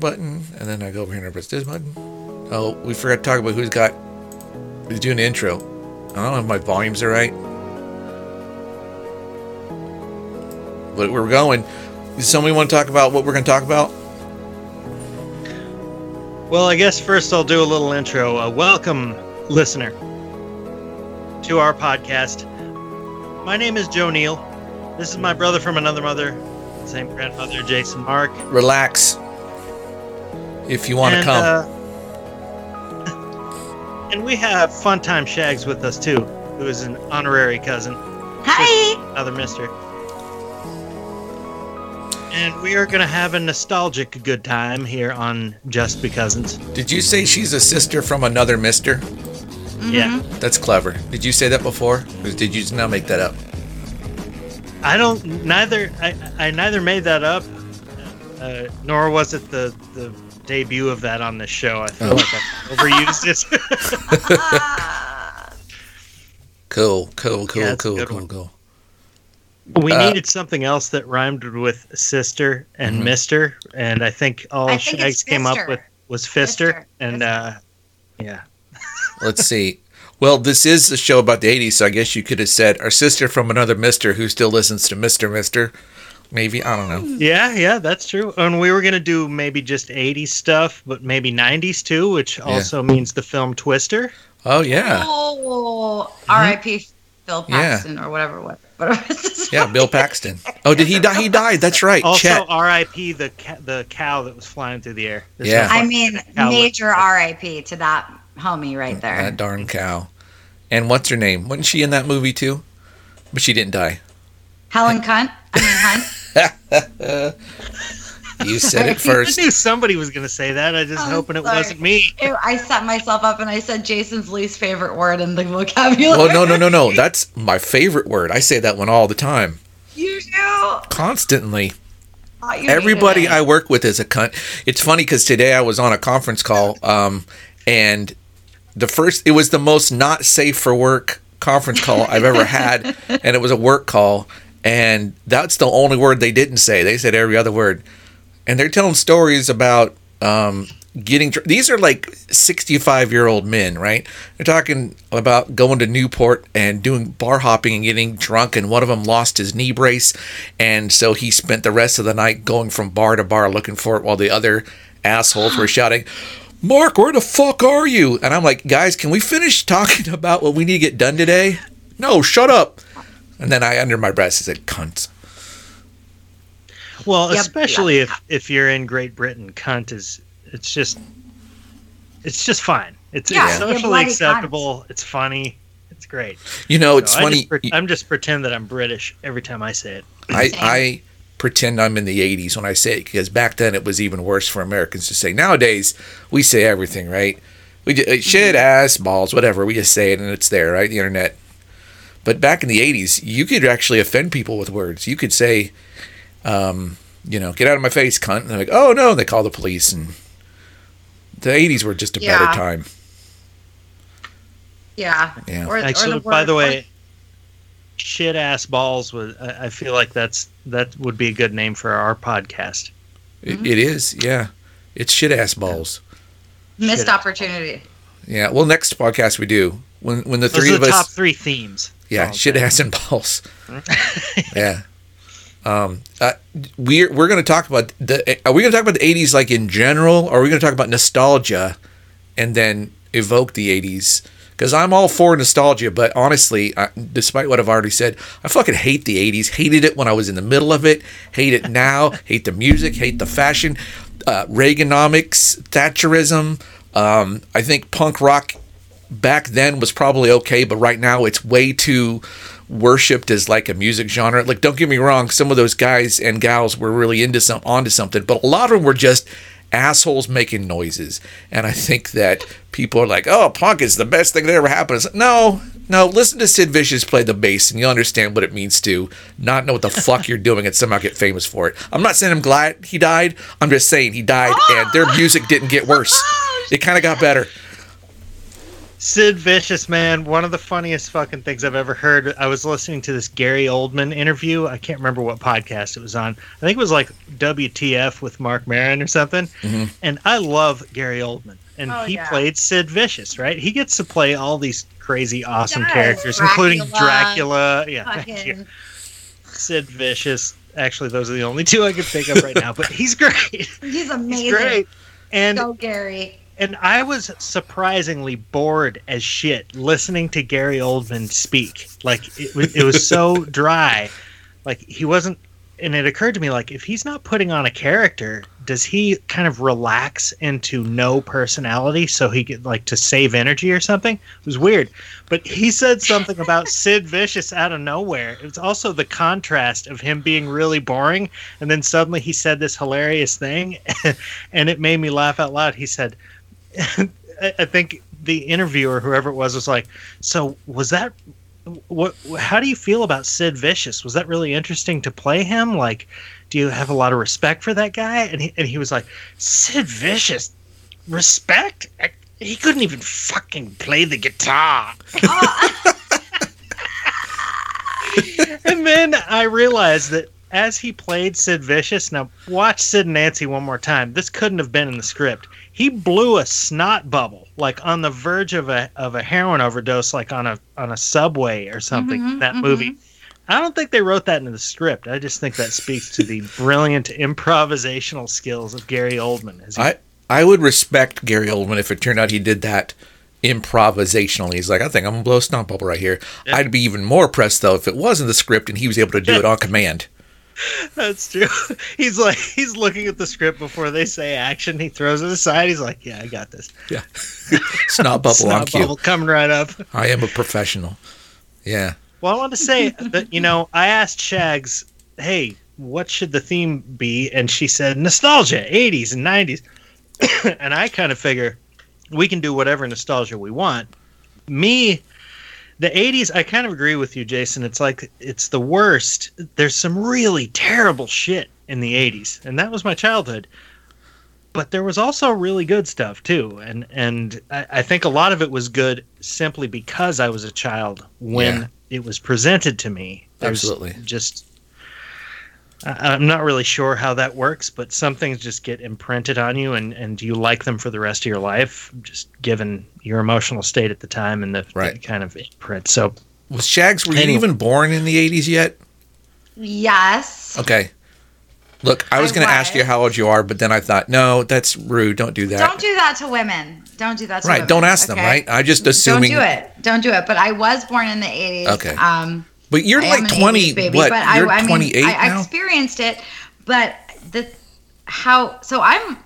button, and then I go over here and I press this button. Oh, we forgot to talk about who's got. Who's doing the intro? I don't know if my volumes are right. But we're going. Does somebody want to talk about what we're going to talk about? Well, I guess first I'll do a little intro. Uh, welcome, listener, to our podcast. My name is Joe Neal. This is my brother from another mother, same grandmother, Jason Mark. Relax. If you want to come. uh, and we have Fun Time Shags with us too, who is an honorary cousin, Hi. another Mister. And we are going to have a nostalgic good time here on Just Be Cousins. Did you say she's a sister from another mister? Yeah. That's clever. Did you say that before? Or did you just now make that up? I don't. Neither. I, I neither made that up, uh, nor was it the the debut of that on this show. I feel Oh. like I overused it. Cool, cool, cool, Yeah, cool, cool, one. cool. we Uh, needed something else that rhymed with sister and Mhm. Mister, and I think all I think Shags came up with was Fister, Fister. and uh, yeah. Let's see. Well, this is the show about the 80s, so I guess you could have said our sister from another mister who still listens to Mr. Mister. Maybe. I don't know. Yeah, yeah, that's true. And we were gonna do maybe just '80s stuff, but maybe '90s too, which also means the film Twister. Oh, yeah. Oh, mm-hmm. R.I.P. Phil Yeah. Paxton or whatever. What, whatever. this is. Yeah, Bill Paxton. Oh, did he die? He died. That's right. Also, Chet. R.I.P. the ca- the cow that was flying through the air. There's Yeah. no I mean, major lick. R.I.P. to that homie right there. That darn cow. And what's her name? Wasn't she in that movie too? But she didn't die. Helen Cunt. I mean Hunt. You said it first. I knew somebody was gonna say that. I just I'm hoping it wasn't me. Ew, I set myself up and I said Jason's least favorite word in the vocabulary. Well, no, no, no, no. That's my favorite word. I say that one all the time, You do. constantly. Oh, you Everybody I work with is a cunt. It's funny because today I was on a conference call, um, and the first it was the most not safe for work conference call I've ever had, and it was a work call, and that's the only word they didn't say. They said every other word, and they're telling stories about um, getting. dr- These are like sixty-five-year-old men, right? They're talking about going to Newport and doing bar hopping and getting drunk, and one of them lost his knee brace, and so he spent the rest of the night going from bar to bar looking for it, while the other assholes were shouting. Mark, where the fuck are you? And I'm like, guys, can we finish talking about what we need to get done today? No, shut up. And then I, under my breath, said, cunts. Well, Yep. especially if if you're in Great Britain, cunt is it's just it's just fine. It's, Yeah, it's socially bloody acceptable. It's funny. It's great. You know, it's So I funny. Just pre- I'm just pretend that I'm British every time I say it. I, I pretend I'm in the 80s when I say it because back then it was even worse for Americans to say. Nowadays, we say everything, right? We just, Mm-hmm. shit, ass, balls, whatever. We just say it and it's there, right? The internet. But back in the 80s, you could actually offend people with words. You could say, um, you know, get out of my face, cunt. And they're like, oh no. And they call the police. And the 80s were just a Yeah. better time. Yeah. Yeah. Or, or Actually, by the way, shit ass balls was. I, I feel like that's that would be a good name for our podcast. It, it is, yeah. It's shit ass balls. missed shit. opportunity. Yeah. Well, next podcast we do when when the Those three are of the us. top three themes. Yeah, all shit ass and balls. yeah. Um, uh, we're we're gonna talk about the. Are we gonna talk about the '80s like in general, or are we gonna talk about nostalgia, and then evoke the '80s? Because I'm all for nostalgia, but honestly, I, despite what I've already said, I fucking hate the '80s. Hated it when I was in the middle of it. Hate it now. hate the music. Hate the fashion. Uh, Reaganomics, Thatcherism. Um, I think punk rock back then was probably okay, but right now it's way too worshipped as like a music genre. Like, don't get me wrong, some of those guys and gals were really into some onto something, but a lot of them were just assholes making noises. And I think that people are like, "Oh, punk is the best thing that ever happened." Like, no, no. Listen to Sid Vicious play the bass, and you'll understand what it means to not know what the fuck you're doing and somehow get famous for it. I'm not saying I'm glad he died. I'm just saying he died, and their music didn't get worse. It kind of got better. Sid Vicious, man, one of the funniest fucking things I've ever heard. I was listening to this Gary Oldman interview. I can't remember what podcast it was on. I think it was like WTF with Marc Maron or something. Mm-hmm. And I love Gary Oldman. And Oh, he yeah. played Sid Vicious, right? He gets to play all these crazy, awesome does. characters, including Dracula, Dracula. Yeah, thank you. Sid Vicious. Actually, those are the only two I can think of right now. But he's great. he's amazing. He's great. And So Gary. And I was surprisingly bored as shit listening to Gary Oldman speak. Like it, wa- it was so dry. Like he wasn't. And it occurred to me, like if he's not putting on a character, does he kind of relax into no personality so he could like to save energy or something? It was weird. But he said something about Sid Vicious out of nowhere. It's also the contrast of him being really boring, and then suddenly he said this hilarious thing, and it made me laugh out loud. He said, I think the interviewer, whoever it was, was like, "So was that what? How do you feel about Sid Vicious? Was that really interesting to play him? Like, do you have a lot of respect for that guy?" And he, and he was like, "Sid Vicious, respect? He couldn't even fucking play the guitar." And then I realized that as he played Sid Vicious, now watch Sid and Nancy one more time. This couldn't have been in the script. He blew a snot bubble, like on the verge of a of a heroin overdose, like on a on a subway or something. Mhm, that mhm. movie. I don't think they wrote that into the script. I just think that speaks to the brilliant improvisational skills of Gary Oldman. As he, I I would respect Gary Oldman if it turned out he did that improvisationally. He's like, I think I'm gonna blow a stomp bubble right here. Yeah. I'd be even more impressed though if it was in the script and he was able to do it on command. that's true. He's like he's looking at the script before they say action. He throws it aside. He's like, "Yeah, I got this." Yeah, snot bubble on Snot cue. bubble coming right up. I am a professional. Yeah. Well, I want to say that you know I asked Shags, "Hey, what should the theme be?" And she said nostalgia, '80s and '90s. and I kind of figure we can do whatever nostalgia we want. Me, the '80s, I kind of agree with you, Jason. It's like it's the worst. There's some really terrible shit in the '80s, and that was my childhood. But there was also really good stuff too, and and I, I think a lot of it was good simply because I was a child when Yeah. it was presented to me. There's Absolutely. Just, I, I'm not really sure how that works, but some things just get imprinted on you, and and you like them for the rest of your life, just given your emotional state at the time and the, the kind of imprint. So Was Shags, were you even born in the 80s yet? yes. Okay. Look, I was going to ask you how old you are, but then I thought, no, that's rude. Don't do that. Don't do that to women. Don't do that to right. women. Don't ask them, right? I just assuming. Don't do it. Don't do it. But I was born in the 80s. Okay. Um, But you're I like 20. baby, what? But you're I, I 28 mean, I, I now? experienced it, but the how so I'm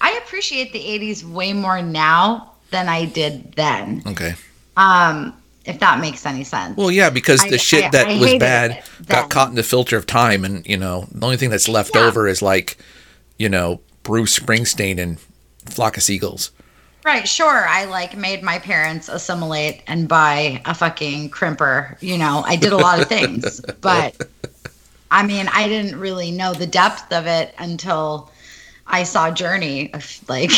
I appreciate the 80s way more now than I did then. okay. Um, if that makes any sense. Well, yeah, because I- the shit I- that I was bad got caught in the filter of time, and you know, the only thing that's left Yeah. over is like, you know, Bruce Springsteen and Flock of Seagulls. Right, sure. I like made my parents assimilate and buy a fucking crimper. You know, I did a lot of things, but I mean, I didn't really know the depth of it until I saw Journey like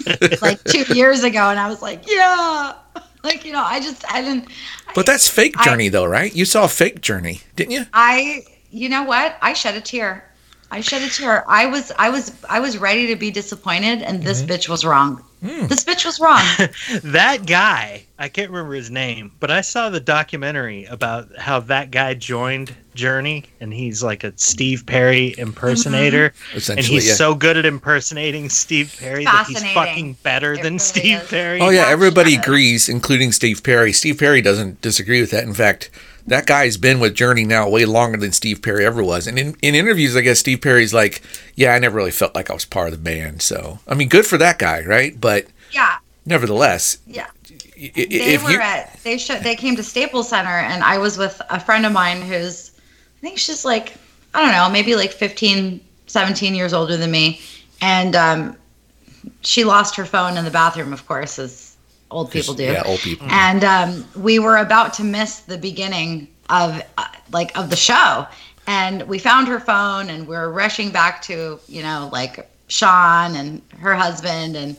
like two years ago, and I was like, yeah, like you know, I just I didn't. But that's fake I- Journey, though, right? You saw a fake Journey, didn't you? I you know what? I shed a tear. I shed a tear. I was I was I was ready to be disappointed, and this mm-hmm. bitch was wrong. Hmm. This bitch was wrong. that guy, I can't remember his name, but I saw the documentary about how that guy joined Journey and he's like a Steve Perry impersonator. Mm-hmm. And he's yeah. so good at impersonating Steve Perry that he's fucking better It than really Steve is. Perry. Oh yeah, everybody agrees, including Steve Perry. Steve Perry doesn't disagree with that. In fact, that guy's been with Journey now way longer than Steve Perry ever was. And in, in interviews, I guess Steve Perry's like, "Yeah, I never really felt like I was part of the band." So I mean, good for that guy, right? But yeah, nevertheless, yeah. i- i- they if were you at they show, they came to Staples Center and I was with a friend of mine who's I think she's like I don't know maybe like 15 17 years older than me and um, she lost her phone in the bathroom of course as old people do yeah, old people. and um, we were about to miss the beginning of uh, like of the show and we found her phone and we are rushing back to you know like sean and her husband and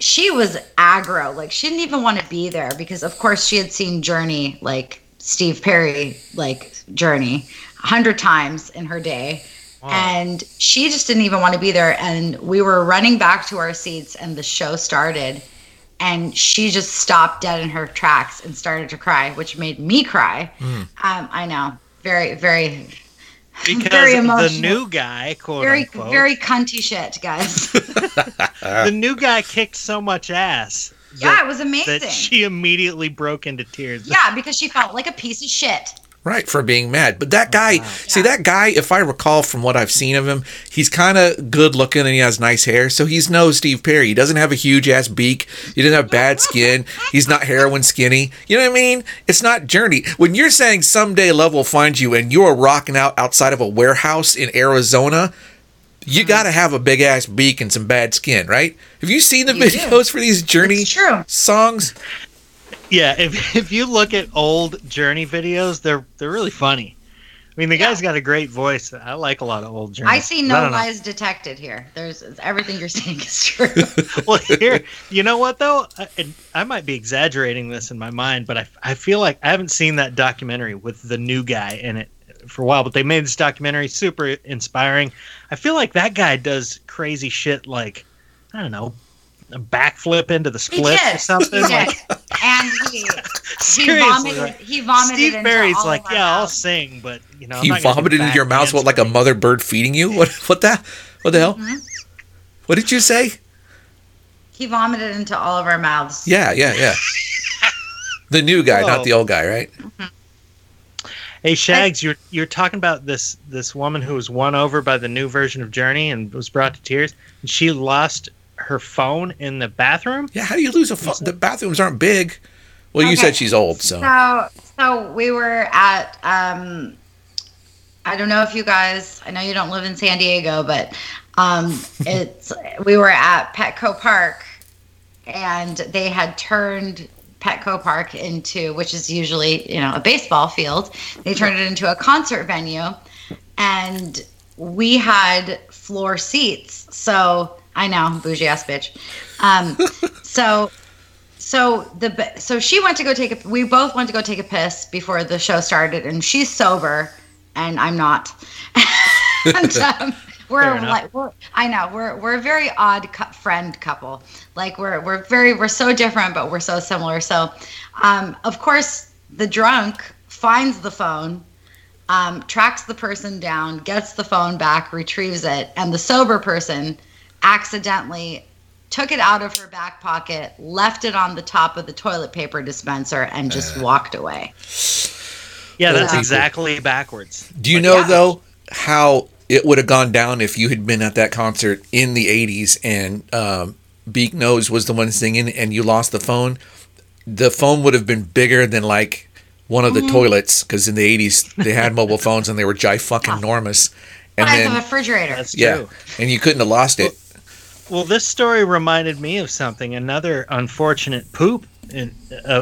she was aggro. Like she didn't even want to be there because, of course, she had seen Journey, like Steve Perry, like Journey, a hundred times in her day. And she just didn't even want to be there. And we were running back to our seats, and the show started. And she just stopped dead in her tracks and started to cry, which made me cry. Hmm. Um, I know, very, very, Because very emotional. the new guy, quote very, unquote, very cunty shit, guys. the new guy kicked so much ass. yeah, it was amazing. that she immediately broke into tears. Yeah, because she felt like a piece of shit. Right, for being mad. But that oh, guy, see, that guy, if I recall from what I've seen of him, he's kind of good looking and he has nice hair. So he's no Steve Perry. He doesn't have a huge ass beak. He doesn't have bad skin. He's not heroin skinny. You know what I mean? It's not Journey. When you're saying someday love will find you and you're rocking out outside of a warehouse in Arizona, you mm-hmm. got to have a big ass beak and some bad skin, right? Have you seen the You do. videos for these Journey songs? Yeah, if if you look at old Journey videos, they're they're really funny. I mean, the guy's got a great voice. I like a lot of old Journey. I see no know. lies detected here. There's everything you're saying is true. well, here, you know what though? I, and I might be exaggerating this in my mind, but I, I feel like I haven't seen that documentary with the new guy in it for a while. But they made this documentary super inspiring. I feel like that guy does crazy shit like I don't know, backflip into the he splits or something. He did. Like, and he he seriously, vomited. like, He vomited. Steve into Perry's all like, of our yeah, I'll sing, but you know, I'm you not vomited into your mouth what, like a mother bird feeding you? What? What that? What the hell? Mm-hmm. What did you say? He vomited into all of our mouths. Yeah, yeah, yeah. The new guy, Whoa. not the old guy, right? Hey Shags, you're you're talking about this this woman who was won over by the new version of Journey and was brought to tears. And she lost her phone in the bathroom. Yeah. How do you lose a phone? The bathrooms aren't big. Well, you said she's old, so So, so we were at. Um, I don't know if you guys. I know you don't live in San Diego, but um, it's. We were at Petco Park, and they had turned Petco Park into, which is usually you know a baseball field. They turned it into a concert venue, and we had floor seats. So I know bougie ass bitch. Um, so so the so she went to go take a we both went to go take a piss before the show started and she's sober and i'm not. And um, we're like we're, i know we're we're a very odd cou- friend couple. Like we're we're very we're so different but we're so similar. So um of course the drunk finds the phone um, tracks the person down gets the phone back retrieves it and the sober person accidentally took it out of her back pocket, left it on the top of the toilet paper dispenser, and just walked away. Yeah, that's Yeah. exactly backwards. do you know yeah. though how it would have gone down if you had been at that concert in the '80s and um, Beak Nose was the one singing and you lost the phone? The phone would have been bigger than like one of the Mm-hmm. toilets because in the '80s they had mobile phones and they were gi fucking enormous. And Size of a refrigerator. That's yeah, true. and you couldn't have lost it. Well, this story reminded me of something. Another unfortunate poop, a,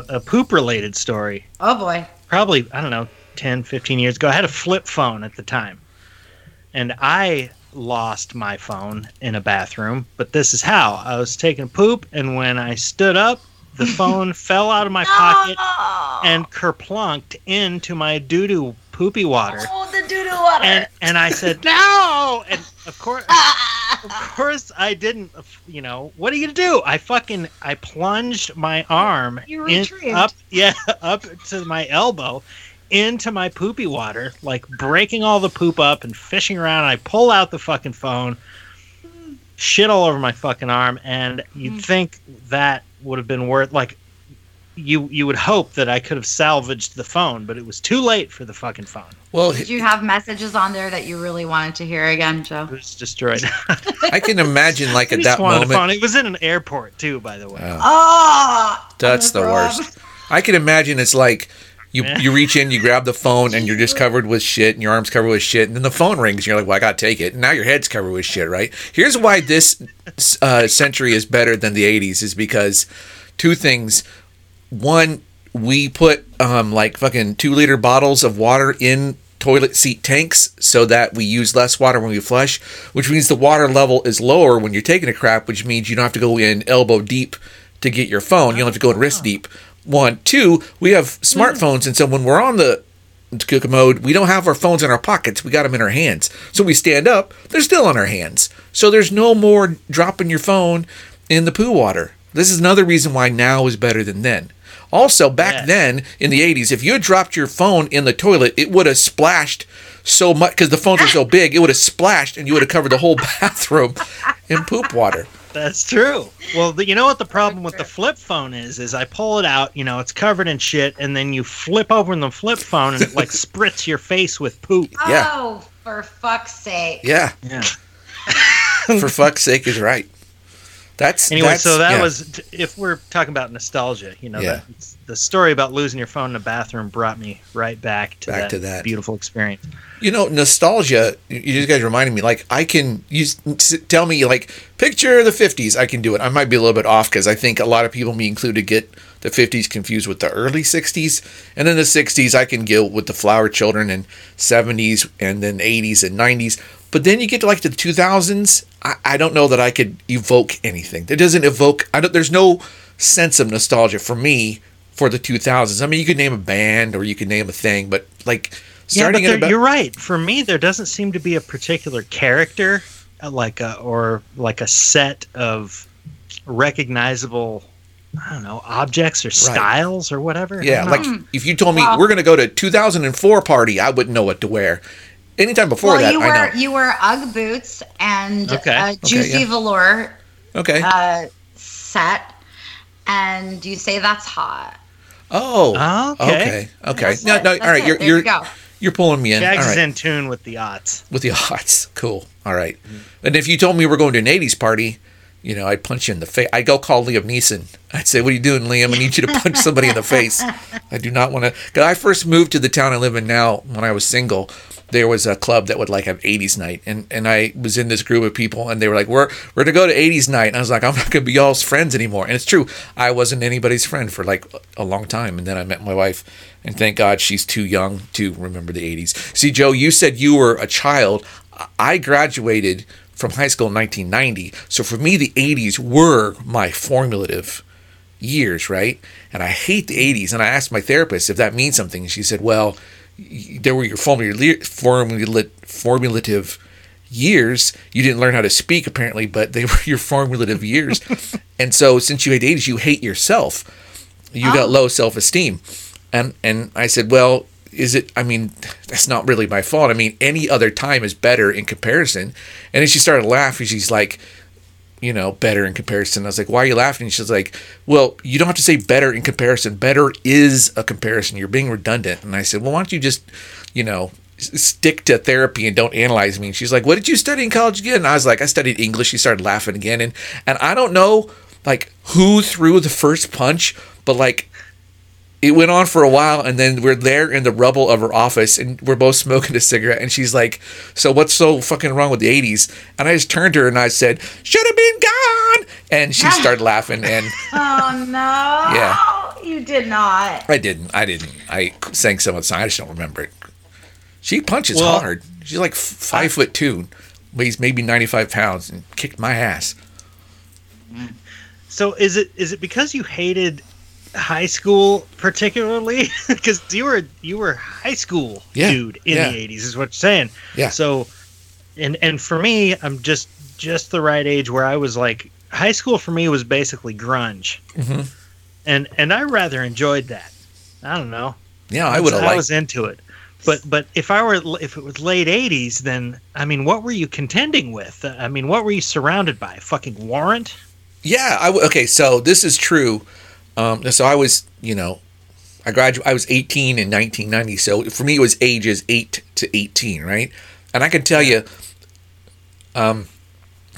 a poop related story. oh boy. probably i don't know 10 15 years ago i had a flip phone at the time and i lost my phone in a bathroom but this is how i was taking a poop and when i stood up the phone fell out of my pocket Oh, and kerplunked into my doo-doo poopy water oh the doo doo water. and and i said no and of course of course I didn't. You know what are you gonna do? I fucking I plunged my arm in- up, yeah, up to my elbow into my poopy water, like breaking all the poop up and fishing around. I pull out the fucking phone, shit all over my fucking arm, and you'd Mm. think that would have been worth like. You, you would hope that I could have salvaged the phone, but it was too late for the fucking phone. Well, Did you have messages on there that you really wanted to hear again, Joe? It was destroyed. I can imagine like at that moment. phone. It was in an airport too, by the way. Oh. Oh, That's the worst. I can imagine it's like you you reach in, you grab the phone, and you're just covered with shit, and your arm's covered with shit, and then the phone rings, and you're like, "Well, I gotta take it." And now your head's covered with shit, right? Here's why this uh, century is better than the '80s is because two things. One, we put um, like fucking two liter bottles of water in toilet seat tanks so that we use less water when we flush, which means the water level is lower when you're taking a crap, which means you don't have to go in elbow deep to get your phone. You don't have to go in wrist deep. One, two, we have smartphones, and so when we're on the commode, we don't have our phones in our pockets. We got them in our hands. So we stand up, they're still on our hands. So there's no more dropping your phone in the poo water. This is another reason why now is better than then. Also, back Yes. then in the 80s, if you had dropped your phone in the toilet, it would have splashed so much because the phones were so big, it would have splashed and you would have covered the whole bathroom in poop water. That's true. Well, the, you know what the problem with the flip phone is? Is I pull it out, you know, it's covered in shit, and then you flip open the flip phone, and it like spritz your face with poop. Oh, yeah. Oh, for fuck's sake. Yeah, Yeah. for fuck's sake, is right. That's Anyway, that's- so that yeah. was if we're talking about nostalgia, you know, Yeah. that, the story about losing your phone in a bathroom brought me right back to, Back that, to that. beautiful experience. You know, nostalgia. You guys reminded me. Like I can you tell me like picture the '50s. I can do it. I might be a little bit off because I think a lot of people, me included, get the '50s confused with the early '60s, and then the '60s I can deal with the Flower Children and '70s and then '80s and '90s. But then you get to like the 2000s. I, I don't know that I could evoke anything. It doesn't evoke. I don't. There's no sense of nostalgia for me for the 2000s. I mean, you could name a band or you could name a thing, but like starting yeah, at but about you're right. For me, there doesn't seem to be a particular character, uh, like a or like a set of recognizable, I don't know, objects or styles or whatever. Yeah, like don't if you told me Well- we're gonna go to 2004 party, I wouldn't know what to wear. Anytime before well, that, you I know. you wear UGG boots and Okay. a Okay, juicy yeah. velour Okay. uh, set, and you say that's hot. Oh. Oh, okay. Okay. Okay. No, it. no. That's All right. it. You're There you're you go. you're pulling me in. Jags all is in tune with the odds. With the odds. Cool. All right. Mm-hmm. And if you told me we're going to an 80s party, you know, I'd punch you in the face. I'd go call Liam Neeson. I'd say, "What are you doing, Liam? I need you to punch somebody in the face." I do not want to. Because I first moved to the town I live in now when I was single. There was a club that would like have 80s night, and and I was in this group of people, and they were like, "We're we're to go to 80s night," and I was like, "I'm not gonna be y'all's friends anymore." And it's true, I wasn't anybody's friend for like a long time, and then I met my wife, and thank God she's too young to remember the 80s. See, Joe, you said you were a child. I graduated from high school in 1990, so for me, the 80s were my formative years, right? And I hate the 80s. And I asked my therapist if that means something. And she said, well, there were your formula- formula- formulative years. You didn't learn how to speak, apparently, but they were your formulative years. and so since you hate 80s, you hate yourself. You got Oh. low self esteem. And, and I said, well, is it, I mean, that's not really my fault. I mean, any other time is better in comparison. And then she started laughing. She's like, you know, better in comparison. I was like, why are you laughing? She's like, well, you don't have to say better in comparison. Better is a comparison. You're being redundant. And I said, well, why don't you just, you know, stick to therapy and don't analyze me? And she's like, what did you study in college again? And I was like, I studied English. She started laughing again. And, and I don't know, like, who threw the first punch, but like, it went on for a while and then we're there in the rubble of her office and we're both smoking a cigarette and she's like so what's so fucking wrong with the 80s and i just turned to her and i said should have been gone! And she started laughing and Oh no! Yeah. you did not. i didn't. I didn't. I sang some of the song. I just don't remember it. She punches Well- hard. She's like f- five foot two weighs maybe 95 pounds and kicked my ass. So is it is it because you hated high school particularly? Because you were you were high school Yeah, dude in yeah. the eighties, is what you're saying. Yeah. So, and and for me, I'm just just the right age where I was like, high school for me was basically grunge, Mhm. and and I rather enjoyed that. I don't know. yeah i would have I was into it. But but if I were if it was late '80s, then I mean, what were you contending with? I mean, what were you surrounded by? Fucking Warrant? Yeah, I w- okay. So this is true. Um, so I was, you know, I graduated. I was 18 in 1990. So for me, it was ages eight to 18, right? And I can tell you, um,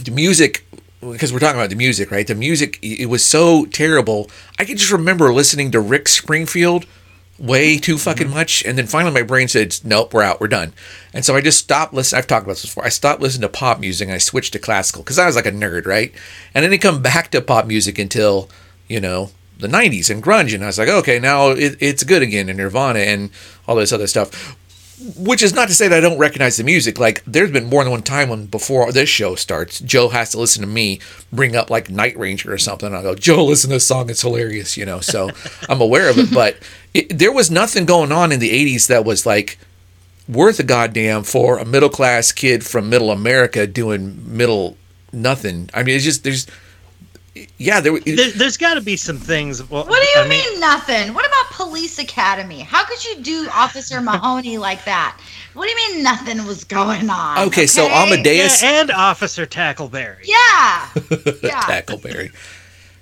the music, because we're talking about the music, right? The music, it was so terrible. I can just remember listening to Rick Springfield way too fucking much, and then finally my brain said, "Nope, we're out, we're done." And so I just stopped listening. I've talked about this before. I stopped listening to pop music. and I switched to classical because I was like a nerd, right? And then it come back to pop music until you know the '90s and grunge, and I was like, okay, now it, it's good again, and Nirvana and all this other stuff. which is not to say that I don't recognize the music. Like, there's been more than one time when before this show starts, Joe has to listen to me bring up like Night Ranger or something. And I'll go, Joe, listen to this song. It's hilarious, you know. So I'm aware of it. But it, there was nothing going on in the 80s that was like worth a goddamn for a middle class kid from middle America doing middle nothing. I mean, it's just, there's, yeah, there, there has got to be some things. Well, what do you I mean, mean, nothing? What about Police Academy? How could you do Officer Mahoney like that? What do you mean nothing was going on? Okay, okay? so Amadeus yeah, and Officer Tackleberry. Yeah, yeah. Tackleberry.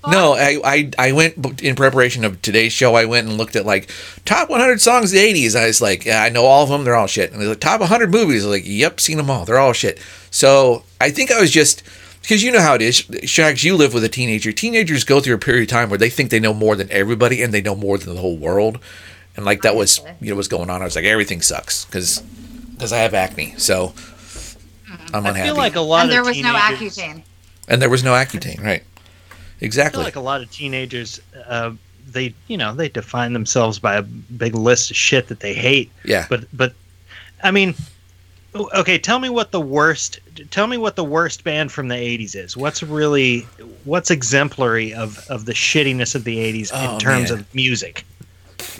No, I, I I went in preparation of today's show. I went and looked at like top 100 songs of the 80s. I was like, yeah, I know all of them. They're all shit. And like top 100 movies. I was like, yep, seen them all. They're all shit. So I think I was just because you know how it is, Shags. You live with a teenager. Teenagers go through a period of time where they think they know more than everybody, and they know more than the whole world. And like that was, you know, what's going on. I was like, everything sucks because because I have acne, so. I'm unhappy. I feel like a lot and there was no Accutane. And there was no Accutane, right? Exactly. I feel like a lot of teenagers, uh, they you know they define themselves by a big list of shit that they hate. Yeah. But but, I mean, okay. Tell me what the worst tell me what the worst band from the 80s is. What's really what's exemplary of of the shittiness of the 80s oh, in terms man. of music?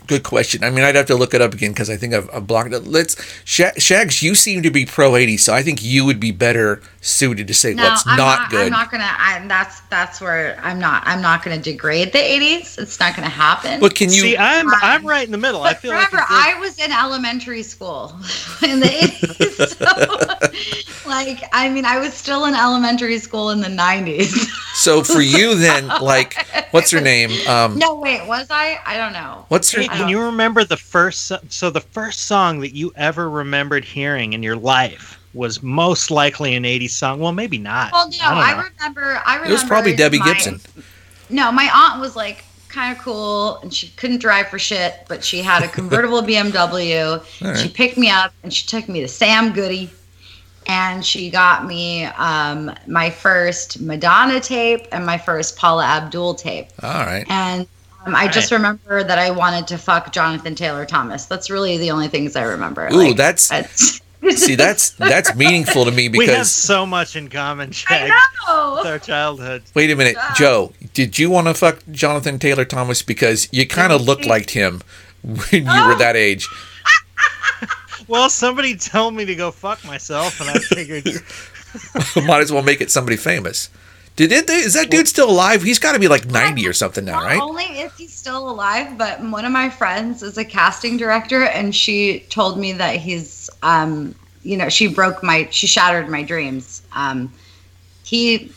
Good question. I mean, I'd have to look it up again because I think I've, I've, blocked it. Let's Shags. You seem to be pro 80s, so I think you would be better suited to say no, what's I'm not, not good. I'm not gonna. I'm, that's that's where I'm not. I'm not gonna degrade the 80s. It's not gonna happen. But can you see? I'm um, I'm right in the middle. I feel remember, like I was in elementary school in the 80s. So, like, I mean, I was still in elementary school in the 90s. so for you, then, like, what's her name? Um, no, wait, was I? I don't know. What's her? Can you remember the first? So the first song that you ever remembered hearing in your life was most likely an 80s song. Well, maybe not. Well, no, I, I remember. I remember. It was probably Debbie my, Gibson. No, my aunt was like kind of cool, and she couldn't drive for shit, but she had a convertible BMW. Right. She picked me up and she took me to Sam Goody. And she got me um, my first Madonna tape and my first Paula Abdul tape. All right. And um, I just remember that I wanted to fuck Jonathan Taylor Thomas. That's really the only things I remember. Ooh, like, that's, that's See, that's that's meaningful to me because we have so much in common, Shag, with our childhood. Wait a minute, yeah. Joe. Did you want to fuck Jonathan Taylor Thomas because you kind of looked like him when you oh. were that age? well, somebody told me to go fuck myself, and I figured might as well make it somebody famous. Did it? Is that dude still alive? He's got to be like ninety or something now, right? Not only is he still alive, but one of my friends is a casting director, and she told me that he's, um, you know, she broke my, she shattered my dreams. Um, he,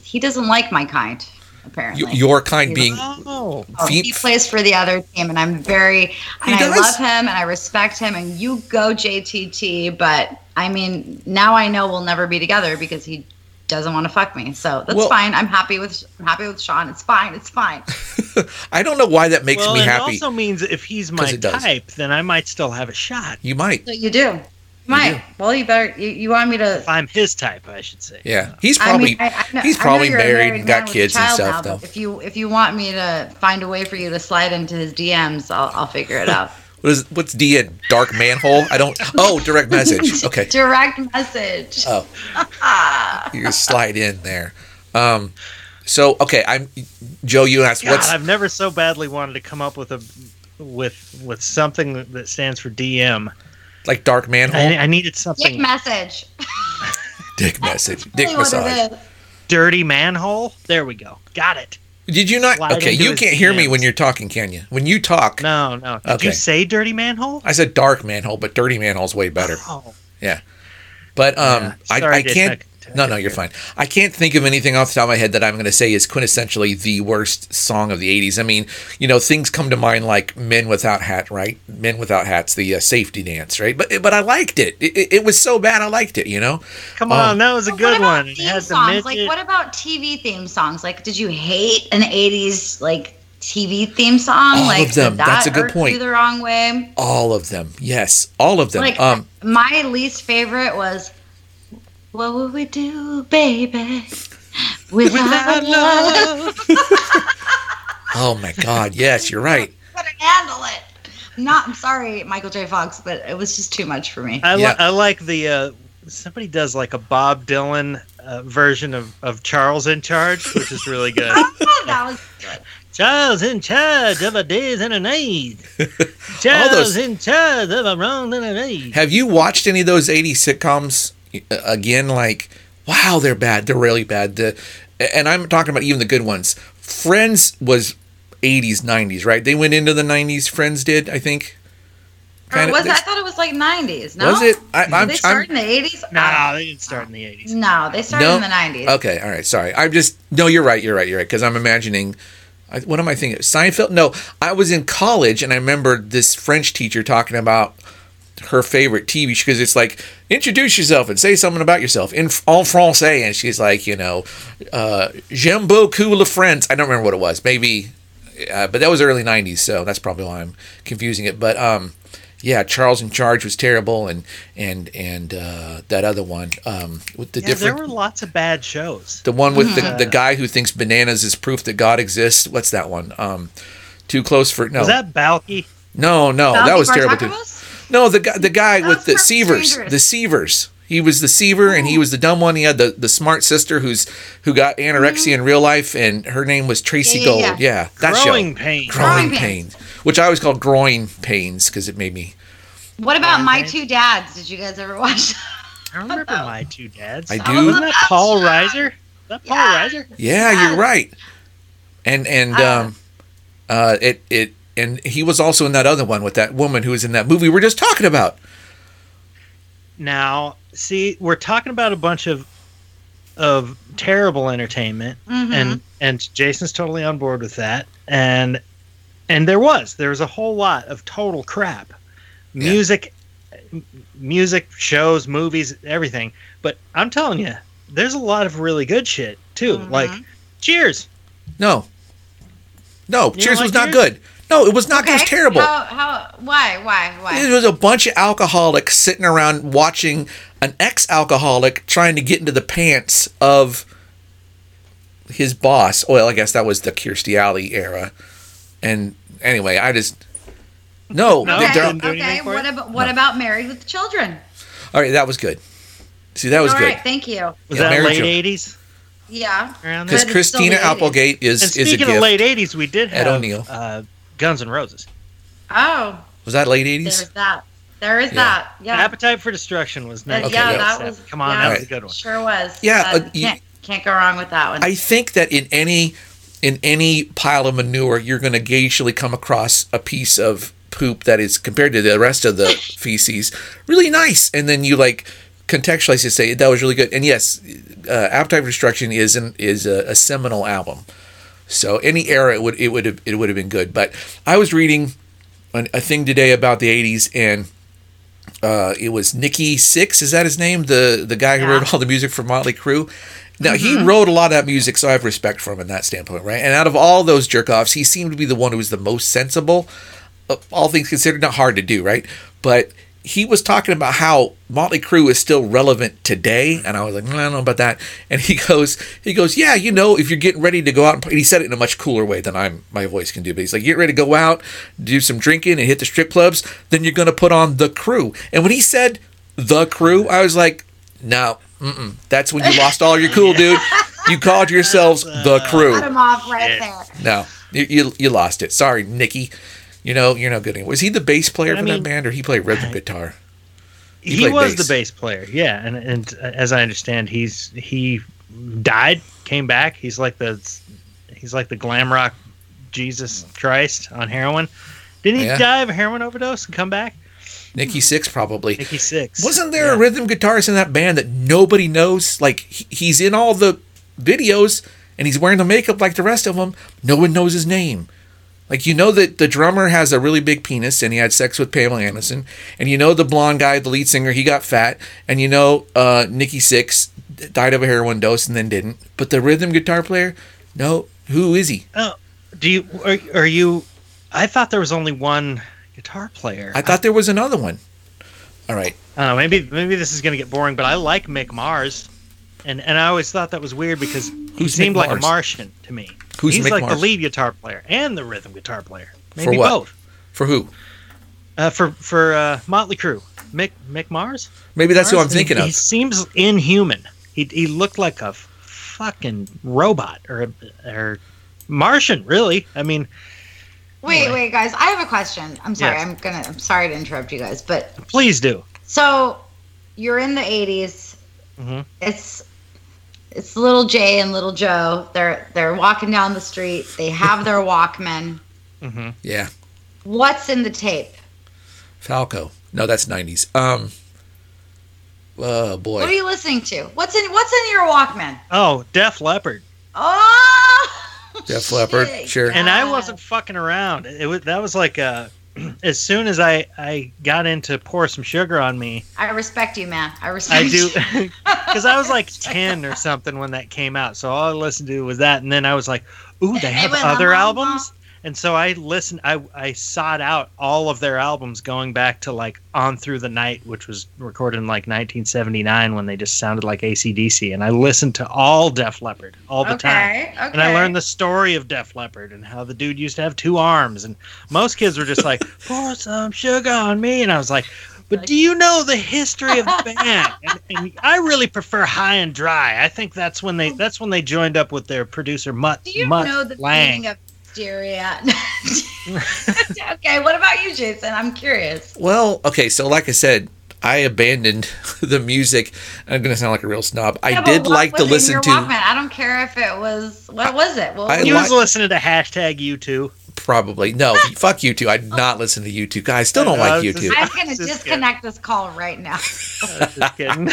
he doesn't like my kind. Apparently, your kind being oh, oh he plays for the other team, and I'm very and I love him and I respect him. And you go JTT, but I mean, now I know we'll never be together because he doesn't want to fuck me. So that's well, fine. I'm happy with I'm happy with Sean. It's fine. It's fine. I don't know why that makes well, me happy. It also means if he's my type, then I might still have a shot. You might. So you do. You might. Well, you better. You, you want me to? If I'm his type, I should say. Yeah, he's probably I mean, I, I know, he's probably married, married, and got kids and stuff. Now, though. If you if you want me to find a way for you to slide into his DMs, I'll I'll figure it out. What is what's D in dark manhole? I don't. Oh, direct message. Okay. direct message. Oh, you slide in there. Um, so okay, I'm Joe. You asked God, what's. I've never so badly wanted to come up with a with with something that stands for DM. Like dark manhole. I, I needed something. Dick message. Dick message. Dick massage. Dirty manhole. There we go. Got it. Did you not? Slide okay, you can't hear me when you're talking, can you? When you talk. No, no. Did okay. you say dirty manhole? I said dark manhole, but dirty manhole's way better. Oh. Yeah. But um, yeah, I, I can't. No, no, you're fine. I can't think of anything off the top of my head that I'm going to say is quintessentially the worst song of the 80s. I mean, you know, things come to mind like Men Without Hat, right? Men Without Hats, the uh, safety dance, right? But but I liked it. It, it. it, was so bad I liked it, you know? Come on, um, that was a good one. Theme songs? Like, what about TV theme songs? Like, did you hate an 80s, like, TV theme song. All like of them. That That's a good point. the wrong way. All of them. Yes, all of them. Like um, my least favorite was what would we do, baby, without, love? oh my God! Yes, you're right. Couldn't handle it. not I'm sorry, Michael J. Fox, but it was just too much for me. I, li- I like the uh, somebody does like a Bob Dylan uh, version of, of Charles in Charge, which is really good. that was good. Charles in charge of a days and a night. Charles those- in charge of a round and a night. Have you watched any of those 80 sitcoms again? Like, wow, they're bad. They're really bad. The, and I'm talking about even the good ones. Friends was 80s, 90s, right? They went into the 90s. Friends did, I think. Kinda- was it? I thought it was like 90s. No, Was it? I, Did I'm, they start I'm, in the 80s? No, oh. they didn't start in the 80s. No, they started No? in the 90s. okay, all right. Sorry. I'm just, no, you're right. You're right. You're right. Because I'm imagining, I, what am I thinking? Seinfeld? No, I was in college and I remember this French teacher talking about her favorite TV because it's like introduce yourself and say something about yourself in en français, and she's like, you know, uh, j'aime beaucoup les friends. I don't remember what it was. Maybe, uh, but that was early '90s, so that's probably why I'm confusing it. But um, yeah, Charles in Charge was terrible, and and and uh, that other one um, with the Yeah, there were lots of bad shows. The one with the, the guy who thinks bananas is proof that God exists. What's that one? Um, too close for no. Was that Balki? no, no, Balki that was terrible too. Bartakos? No, the guy, the guy with the Perfect Seavers, Strangers. the Seavers. He was the Seaver, and he was the dumb one. He had the, the smart sister who's who got anorexia in real life, and her name was Tracey Mm-hmm. Yeah, yeah, Gold. Yeah, that Growing show. pains. Growing Growing pains. Pains. which I always called groin pains because it made me. What about My Pains? Two Dads? Did you guys ever watch? that? I remember my two dads. I do. was Wasn't that Paul show. Reiser? that Paul Yeah. Reiser? Yeah, Yes. you're right. And and Uh, um, uh, it it and he was also in that other one with that woman who was in that movie we're just talking about. Now, see, we're talking about a bunch of of terrible entertainment, Mhm. and and Jason's totally on board with that. And and there was there was a whole lot of total crap, music, m- music shows, movies, everything. But I'm telling you, there's a lot of really good shit too. Mhm. Like, Cheers. No, no, You don't Cheers was like not good. No, it was not. It was terrible. How, how? Why? Why? Why? It was a bunch of alcoholics sitting around watching an ex-alcoholic trying to get into the pants of his boss. Well, I guess that was the Kirstie Alley era. And anyway, I just no. No, okay. they're- didn't do okay. What about what about Married with Children? all right, that was good. See, that was All good right, thank you. Was Yeah, that Married late Children. '80s? Yeah. Because there? But it's still Christina the 80s. Applegate is And is a speaking gift. of late '80s, we did Ed have O'Neill. uh, Guns N' Roses. Oh, Was that late eighties? there's that. There is Yeah. that. Yeah. Appetite for Destruction was nice. yeah, Okay, that was. Come on, yeah, that was a good one. Sure was. Yeah, Uh, uh, you- can't, can't go wrong with that one. I think that in any in any pile of manure, you're going to occasionally come across a piece of poop that is compared to the rest of the feces really nice, and then you like contextualize to say that was really good. And yes, uh, Appetite for Destruction is an, is a, a seminal album. So any era it would it would have it would have been good. But I was reading an, a thing today about the '80s and. Uh, it was Nikki Sixx, is that his name? The the guy who Yeah. wrote all the music for Motley Crue. Now he wrote a lot of that music, so I have respect for him in that standpoint, right? And out of all those jerk offs, he seemed to be the one who was the most sensible. All things considered, not hard to do, right? But he was talking about how Motley Crue is still relevant today, and I was like, "Mm, I don't know about that. And he goes, he goes, yeah, you know, if you're getting ready to go out, and, and he said it in a much cooler way than I'm my voice can do. But he's like, get ready to go out, do some drinking, and hit the strip clubs. Then you're gonna put on the Crew. And when he said the Crew, I was like, no, mm-mm. that's when you lost all your cool, dude. You called yourselves the Crew. Cut him off right there. No, you, you you lost it. Sorry, Nikki. You know you're no good anymore. Was he the bass player I for mean- that band, or he played rhythm guitar? He He, was bass. the bass player, yeah. And and uh, as I understand, he's he died, came back. He's like the he's like the glam rock Jesus Christ on heroin. Didn't he Yeah. die of a heroin overdose and come back? Nikki Sixx probably. Nikki Sixx. Wasn't there a rhythm guitarist in that band that nobody knows? Like he, he's in all the videos and he's wearing the makeup like the rest of them. No one knows his name. Like you know that the drummer has a really big penis and he had sex with Pamela Anderson, and you know the blonde guy, the lead singer, he got fat, and you know uh, Nikki Sixx died of a heroin dose and then didn't. But the rhythm guitar player, no, who is he? Oh, do you are, are you? I thought there was only one guitar player. I thought there was another one. All right, I don't know. Maybe maybe this is gonna get boring, but I like Mick Mars, and and I always thought that was weird because he Who's seemed like a Martian to me. Who's He's Mick like Mars? the lead guitar player and the rhythm guitar player. Maybe what? both. for who? Uh, for for uh, Motley Crue, Mick Mick Mars. Maybe that's who I'm thinking he, He seems inhuman. He he looked like a fucking robot or or Martian. Really, I mean, Wait, Anyway. wait, guys. I have a question. I'm sorry. Yes. I'm gonna. I'm sorry to interrupt you guys, but please do. so you're in the 80s. Mhm. It's it's little Jay and little Joe. They're they're walking down the street. They have their Walkman. hmm Yeah, What's in the tape? Falco. No, that's '90s. Um. Oh boy. What are you listening to? What's in What's in your Walkman? Oh, Def Leppard. Oh, Def Leppard, sure. and I wasn't fucking around. It was that was like uh as soon as I I got into pour some sugar on me, I respect you, man. I respect. I do because I was like ten or something when that came out. So all I listened to was that, and then I was like, "Ooh, they have other albums." And so I listened. I I sought out all of their albums going back to like On Through the Night, which was recorded in like 1979 when they just sounded like ACDC. And I listened to all Def Leppard all the time. okay, okay. And I learned the story of Def Leppard and how the dude used to have two arms. And most kids were just like, pour some sugar on me. And I was like, but do you know the history of the band? And, and I really prefer High and Dry. I think that's when they oh. that's when they joined up with their producer Mutt Do you Mutt know the Lang. meaning of hysteria? okay, what about you, Jason? I'm curious. Well, okay, so like I said, I abandoned the music. I'm gonna sound like a real snob. I Yeah, but did like to listen to Walkman? I don't care if it was. What was it? What I was He it? was listening to hashtag U2. probably no. fuck U2. I did not listen to U2 guys. Still don't like U2. I'm gonna Just disconnect this call right now. Just kidding.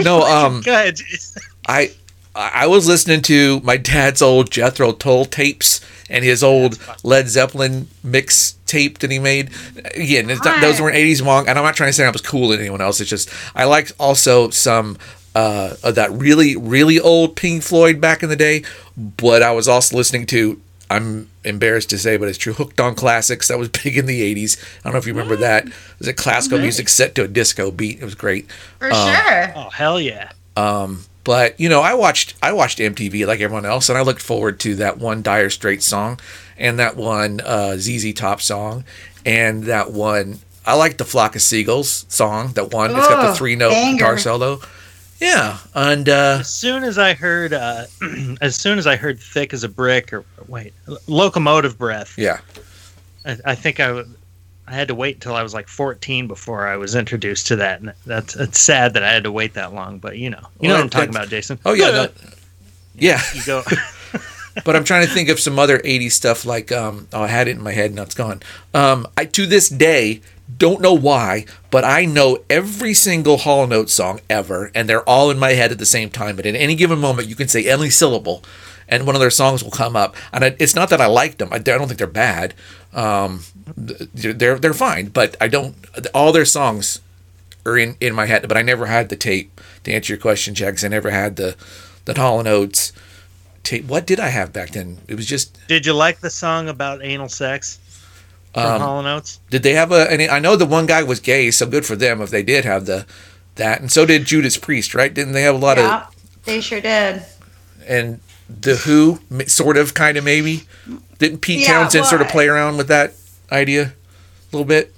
No, um, Go ahead. Jason. I I was listening to my dad's old Jethro Tull tapes and his old Led Zeppelin mix tape that he made. Again, it's not, those weren't '80s long, and I'm not trying to say I was cooler than anyone else. It's just I liked also some uh, of that really really old Pink Floyd back in the day, but I was also listening to. I'm embarrassed to say, but it's true. Hooked on Classics. That was big in the 80s. I don't know if you remember that. It was a classical mm-hmm. music set to a disco beat. It was great. For sure. Um, oh hell yeah. Um, But you know, I watched I watched MTV like everyone else, and I looked forward to that one Dire Straits song, and that one uh, ZZ Top song, and that one I like the Flock of Seagulls song. That one it's got the three note banger. guitar solo. Yeah, and uh, As soon as I heard, uh, as soon as I heard "thick as a brick" or wait, "locomotive breath," yeah, I, I think I, w- I had to wait until I was like 14 before I was introduced to that. And that's it's sad that I had to wait that long, but you know, you know what I'm talking about, Jason. oh yeah, no, yeah. You go. but I'm trying to think of some other 80s stuff like um oh I had it in my head and it's gone. Um I to this day don't know why, but I know every single Hall and Oates song ever and they're all in my head at the same time, but at any given moment you can say any syllable and one of their songs will come up. And I, it's not that I like them. I, I don't think they're bad. Um they're they're fine, but I don't all their songs are in in my head, but I never had the tape to answer your question, Jack, 'cause I never had the the Hall and Oates tape. What did I have back then? It was just. Did you like the song about anal sex from Um, Hall and Oates? Did they have a? And I know the one guy was gay, so good for them if they did have the that, and so did Judas Priest, right? Didn't they have a lot Yeah, they sure did. and the Who, sort of, kind of, maybe? Didn't Pete Yeah, Townshend sort of play around with that idea a little bit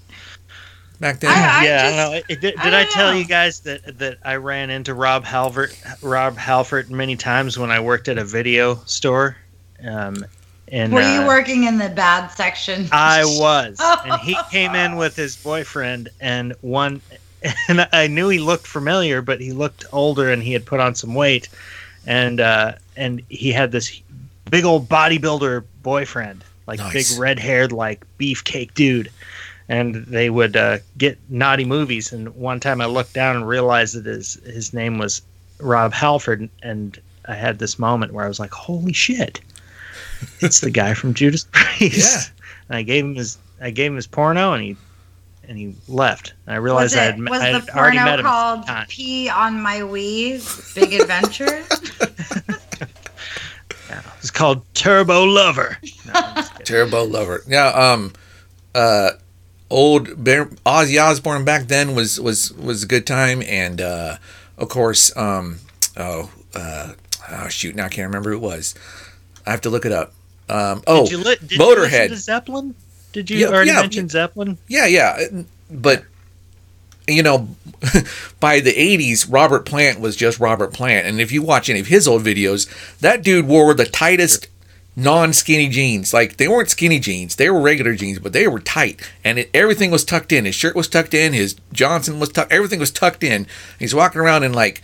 back then? I- I yeah, just- I don't know. It- did I did I, don't tell know. you guys that that I ran into Rob Halford, Rob Halford many times when I worked at a video store? Um, and Were you uh, working in the bad section? I was, and he came in with his boyfriend, and one, and I knew he looked familiar, but he looked older, and he had put on some weight, and uh, and he had this big old bodybuilder boyfriend, like Nice. big red haired, like beefcake dude, and they would uh, get naughty movies. And one time I looked down and realized that his his name was Rob Halford, and I had this moment where I was like, "Holy shit!" It's the guy from Judas Priest. Yeah. And I gave him his I gave him his porno and he and he left. And I was realized I it, had, was I the already met porno him. called time. "Pee on My Wii"? Big Adventure. It's called Turbo Lover. No, I'm just kidding. Turbo Lover. Yeah. Um. Uh. Old Bear, Ozzy Osbourne back then was was was a good time, and uh, of course, um, oh, uh, oh shoot, now I can't remember who it was. I have to look it up. Um, oh, did you, li- did you listen Motorhead. to Zeppelin? Did you Yeah, already yeah. mention Zeppelin? Yeah, yeah, uh, but you know, by the '80s, Robert Plant was just Robert Plant, and if you watch any of his old videos, that dude wore the tightest non-skinny jeans. Like they weren't skinny jeans; they were regular jeans, but they were tight, and it, everything was tucked in. His shirt was tucked in. His Johnson was tucked. Everything was tucked in. He's walking around in like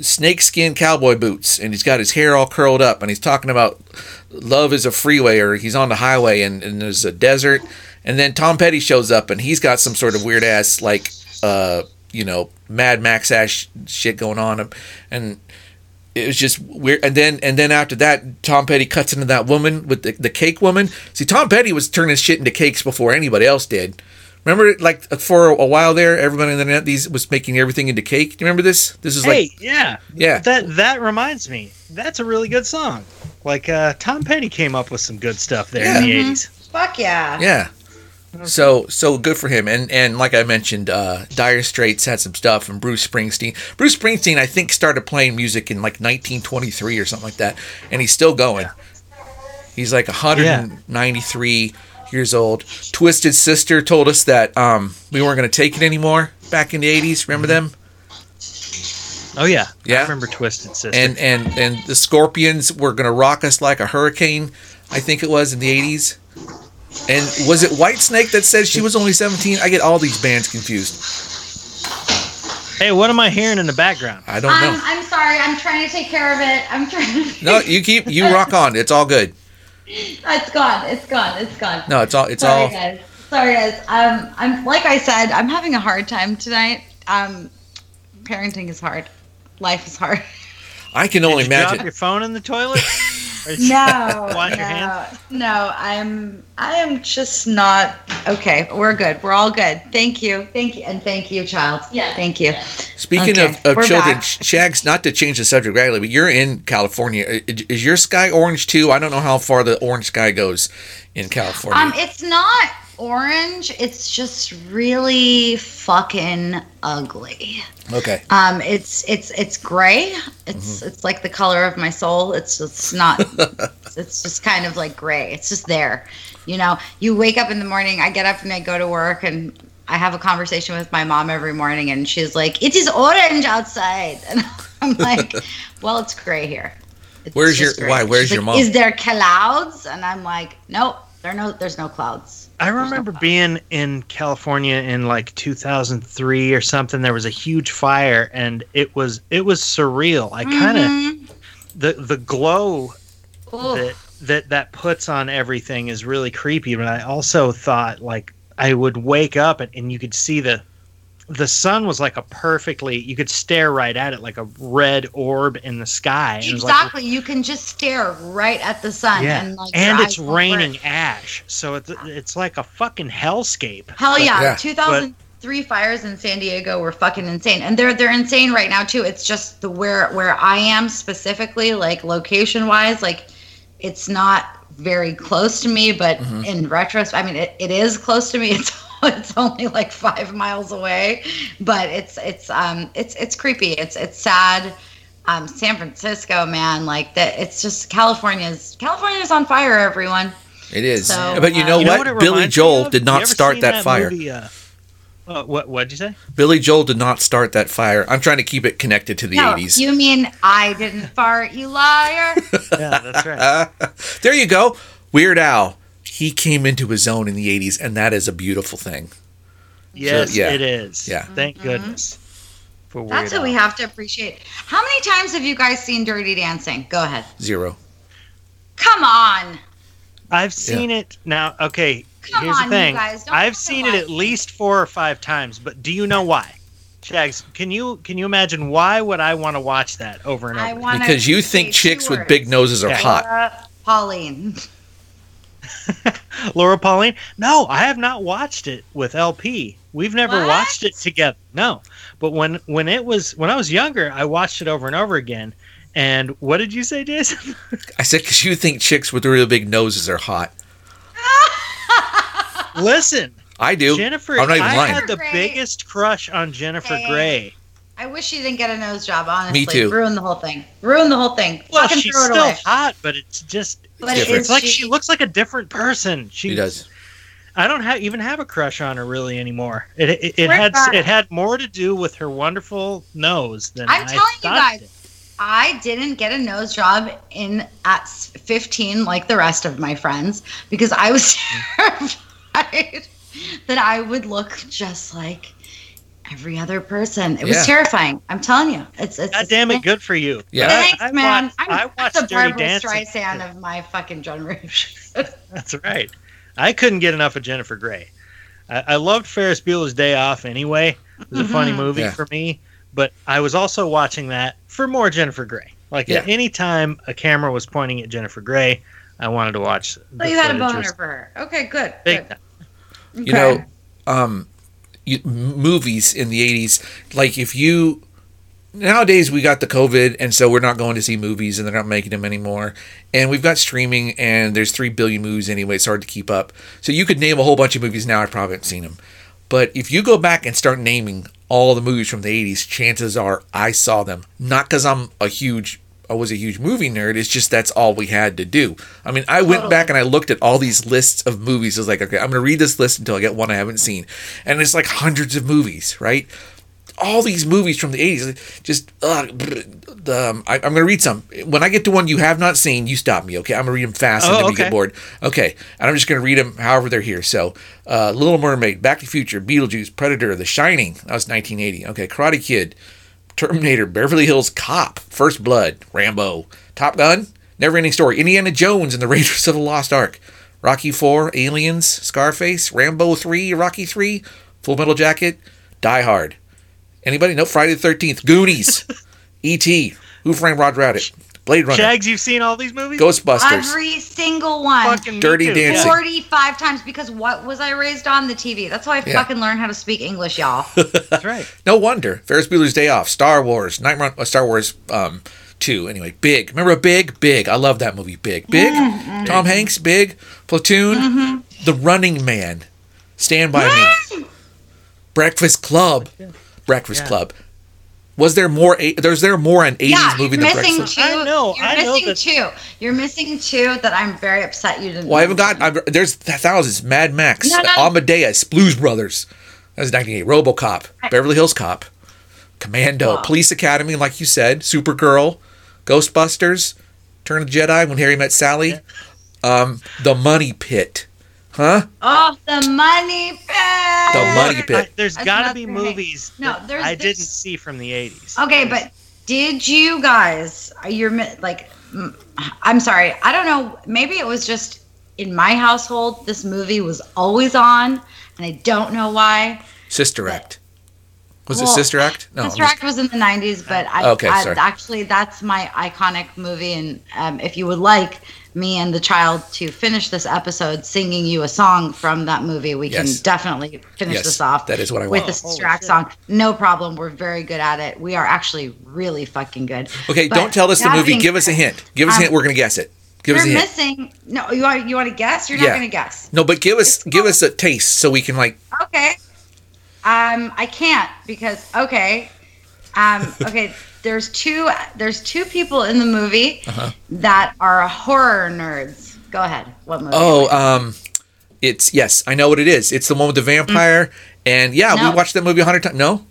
snakeskin cowboy boots and he's got his hair all curled up and he's talking about love is a freeway or he's on the highway and, and there's a desert. And then tom petty shows up and he's got some sort of weird ass like uh you know mad max ass shit going on. And it was just weird. And then and then after that tom petty cuts into that woman with the, the cake woman. See tom petty was turning shit into cakes before anybody else did remember like for a while there everyone on the internet these was making everything into cake do you remember this this is like yeah, Yeah. That that reminds me. That's a really good song. Like uh, Tom Petty came up with some good stuff there in the Yeah. Mhm. '80s. Fuck yeah. Yeah. So so good for him, and and like I mentioned, uh, Dire Straits had some stuff, and Bruce Springsteen. Bruce Springsteen, I think, started playing music in like 1923 or something like that, and he's still going. He's like 193 years old. Twisted Sister told us that um, we weren't going to take it anymore back in the 80s. Remember them? Oh yeah, Yeah. I remember Twisted Sister. And and and the Scorpions were going to rock us like a hurricane. I think it was in the 80s. And was it Whitesnake that said she was only 17? I get all these bands confused. hey, what am I hearing in the background? I don't I'm, know. I'm sorry. I'm trying to take care of it. I'm trying to. No, you keep you rock on. It's all good. It's gone. It's gone. It's gone. No, it's all it's Sorry, all guys. Sorry, guys. Um, I'm like I said, I'm having a hard time tonight. Um, parenting is hard. Life is hard. I can only Did you drop imagine. your phone in the toilet? Or did you No, no, no. I'm I am just not okay. We're good. We're all good. Thank you, thank you, and thank you, child. Yeah, thank you. Speaking Okay, of, of we're children, back. Shags, not to change the subject radically, but you're in California. I- Is your sky orange too? I don't know how far the orange sky goes in California. Um, it's not orange. It's just really fucking ugly. okay. Um, it's it's it's gray. It's Mm-hmm. it's like the color of my soul. It's it's not. it's just kind of like gray. It's just there. You know, you wake up in the morning. I get up and I go to work and. I have a conversation with my mom every morning, and she's like, "It is orange outside," and I'm like, "Well, it's gray here." It's Where's your- why, where's She's your like, mom? Is there clouds? And I'm like, "Nope, there no, there's no clouds." I There's no remember being in California in like 2003 or something. There was a huge fire, and it was it was surreal. I kind of Mhm. the the glow Ooh. that that that puts on everything is really creepy. But I also thought like I would wake up and, and you could see the the sun was like a perfectly you could stare right at it like a red orb in the sky. It was like- Exactly. you can just stare right at the sun yeah, and like and it's raining work. ash, so it's it's like a fucking hellscape. Hell yeah. Yeah. 2003 fires in San Diego were fucking insane. And they're they're insane right now too. It's just the where where I am specifically like location wise like it's not very close to me, but Mm-hmm. in retrospect, I mean it, it is close to me. It's it's only like 5 miles away, but it's it's um it's it's creepy. It's it's sad. Um, San Francisco, man, like that. It's just California's California's on fire. Everyone. It is. So, but you uh, know You know what? Billy Joel did not start seen that, fire. movie, uh, uh, what what'd you say? Billy Joel did not start that fire. I'm trying to keep it connected to the No, 80s. you mean I didn't fart, you liar? Yeah, that's right. there you go. Weird Al. He came into his own in the 80s, and that is a beautiful thing. yes, yeah. it is. Yeah. Thank goodness. For Mm-hmm. That's Weird what we have to appreciate. How many times have you guys seen Dirty Dancing? Go ahead. Zero. Come on. I've seen it now. Okay, Come here's on, the you thing. guys, don't I've seen it at least four or five times, but do you know why? Shags, can you can you imagine why would I want to watch that over and over? want Because you think chicks with big noses are Yeah. hot. Pauline. Laura Pauline? No, I have not watched it with LP. We've never What? watched it together. No. But when when it was when I was younger, I watched it over and over again. And what did you say, Jason? I said because you think chicks with really big noses are hot. Listen, I do. Jennifer, I'm not even I lying. had the Grey. biggest crush on Jennifer Hey. Grey. I wish she didn't get a nose job, honestly. Me too. Ruin the whole thing. Ruined the whole thing. Well, Fucking she's throw it still away. hot, but it's just But different. it's like she looks like a different person. She, He does. I don't have, even have a crush on her really anymore. It it, it had God. it had more to do with her wonderful nose than I'm I telling you guys. it. I didn't get a nose job in at 15 like the rest of my friends because I was terrified that I would look just like every other person. It was Yeah. terrifying. I'm telling you. It's it's God damn it, good for you. Yeah. I- Thanks, I man. watched- I'm, I watched the Dirty Barbara Dancing. Streisand of my fucking generation. That's right. I couldn't get enough of Jennifer Grey. I, I loved Ferris Bueller's Day Off anyway. It was a funny Mhm. movie Yeah. for me, but I was also watching that for more Jennifer Grey. Like at any time a camera was pointing at Jennifer Grey, I wanted to watch. So you had a boner for her. Okay, good. Big good. time. You know, um, movies in the '80s, like if you nowadays we got the COVID, and so we're not going to see movies, and they're not making them anymore. And we've got streaming, and there's three billion movies anyway. It's hard to keep up. So you could name a whole bunch of movies now. I probably haven't seen them, but if you go back and start naming all the movies from the '80s, chances are I saw them. Not because I'm a huge I was a huge movie nerd. It's just that's all we had to do. I mean, I went Totally. back and I looked at all these lists of movies. I was like, okay, I'm going to read this list until I get one I haven't seen. And it's like hundreds of movies, right? All these movies from the 80s, just, uh, um, I, I'm going to read some. When I get to one you have not seen, you stop me, okay? I'm going to read them fast and Oh, then we okay. get bored. Okay. And I'm just going to read them however they're here. So, uh, Little Mermaid, Back to the Future, Beetlejuice, Predator, The Shining. That was 1980. Okay. Karate Kid, Terminator, Beverly Hills Cop, First Blood, Rambo, Top Gun, Never Ending Story, Indiana Jones and the Raiders of the Lost Ark, Rocky 4, Aliens, Scarface, Rambo 3, Rocky 3, Full Metal Jacket, Die Hard. Anybody? No, Friday the 13th, Goonies, E.T., Who Framed Roger Rabbit, Blade Runner, Shags, you've seen all these movies? Ghostbusters, Every single one. Fucking Dirty. Dancing. 45 times because what was I raised on? The TV. That's how I Yeah. fucking learned how to speak English, y'all. That's right. No wonder. Ferris Bueller's Day Off, Star Wars, Nightmare, uh, Star Wars um, 2. Anyway, Big. Remember Big? Big. I love that movie, Big. Big. Tom Hanks, Big. Platoon, The Running Man, Stand By Me, Breakfast Club. Breakfast Yeah. Club. Was there more? A- there's there more an 80s yeah, movie you're than missing Breakfast two. I know, You're I know missing that- two. You're missing two that I'm very upset you didn't. Well, I haven't got. I've, there's thousands. Mad Max, No, no. Amadeus, Blues Brothers. That was 1988. RoboCop, Beverly Hills Cop, Commando, Wow. Police Academy, like you said, Supergirl, Ghostbusters, Turn of the Jedi, When Harry Met Sally, um, The Money Pit, huh? Oh, the money pit. The Money Pit. I- there's That's got to be movies No, there's- I there's- didn't see from the 80s. Okay, but did you guys? You're mi- like, I'm sorry. I don't know. Maybe it was just in my household. This movie was always on, and I don't know why. Sister Act. Was it Sister Act? No. Sister Act was in the 90s, but I, Okay, I sorry. actually that's my iconic movie. And um, if you would like me and the child to finish this episode singing you a song from that movie, we Yes. can definitely finish Yes, this off. that is what I with want. the Sister Holy song. No problem. We're very good at it. We are actually really fucking good. Okay, But don't tell us the movie. being Give us a hint. Give us a um, hint. We're gonna guess it. Give us a You're hint. missing. No, you want you want to guess? You're Yeah. not going to guess. No, but give us It's give called- us a taste so we can like. Okay. Um, I can't because okay, um, okay. There's two. There's two people in the movie Uh-huh. that are horror nerds. Go ahead. What movie? Oh, um, it's yes, I know what it is. It's the one with the vampire, and yeah, No. we watched that movie a hundred times. No,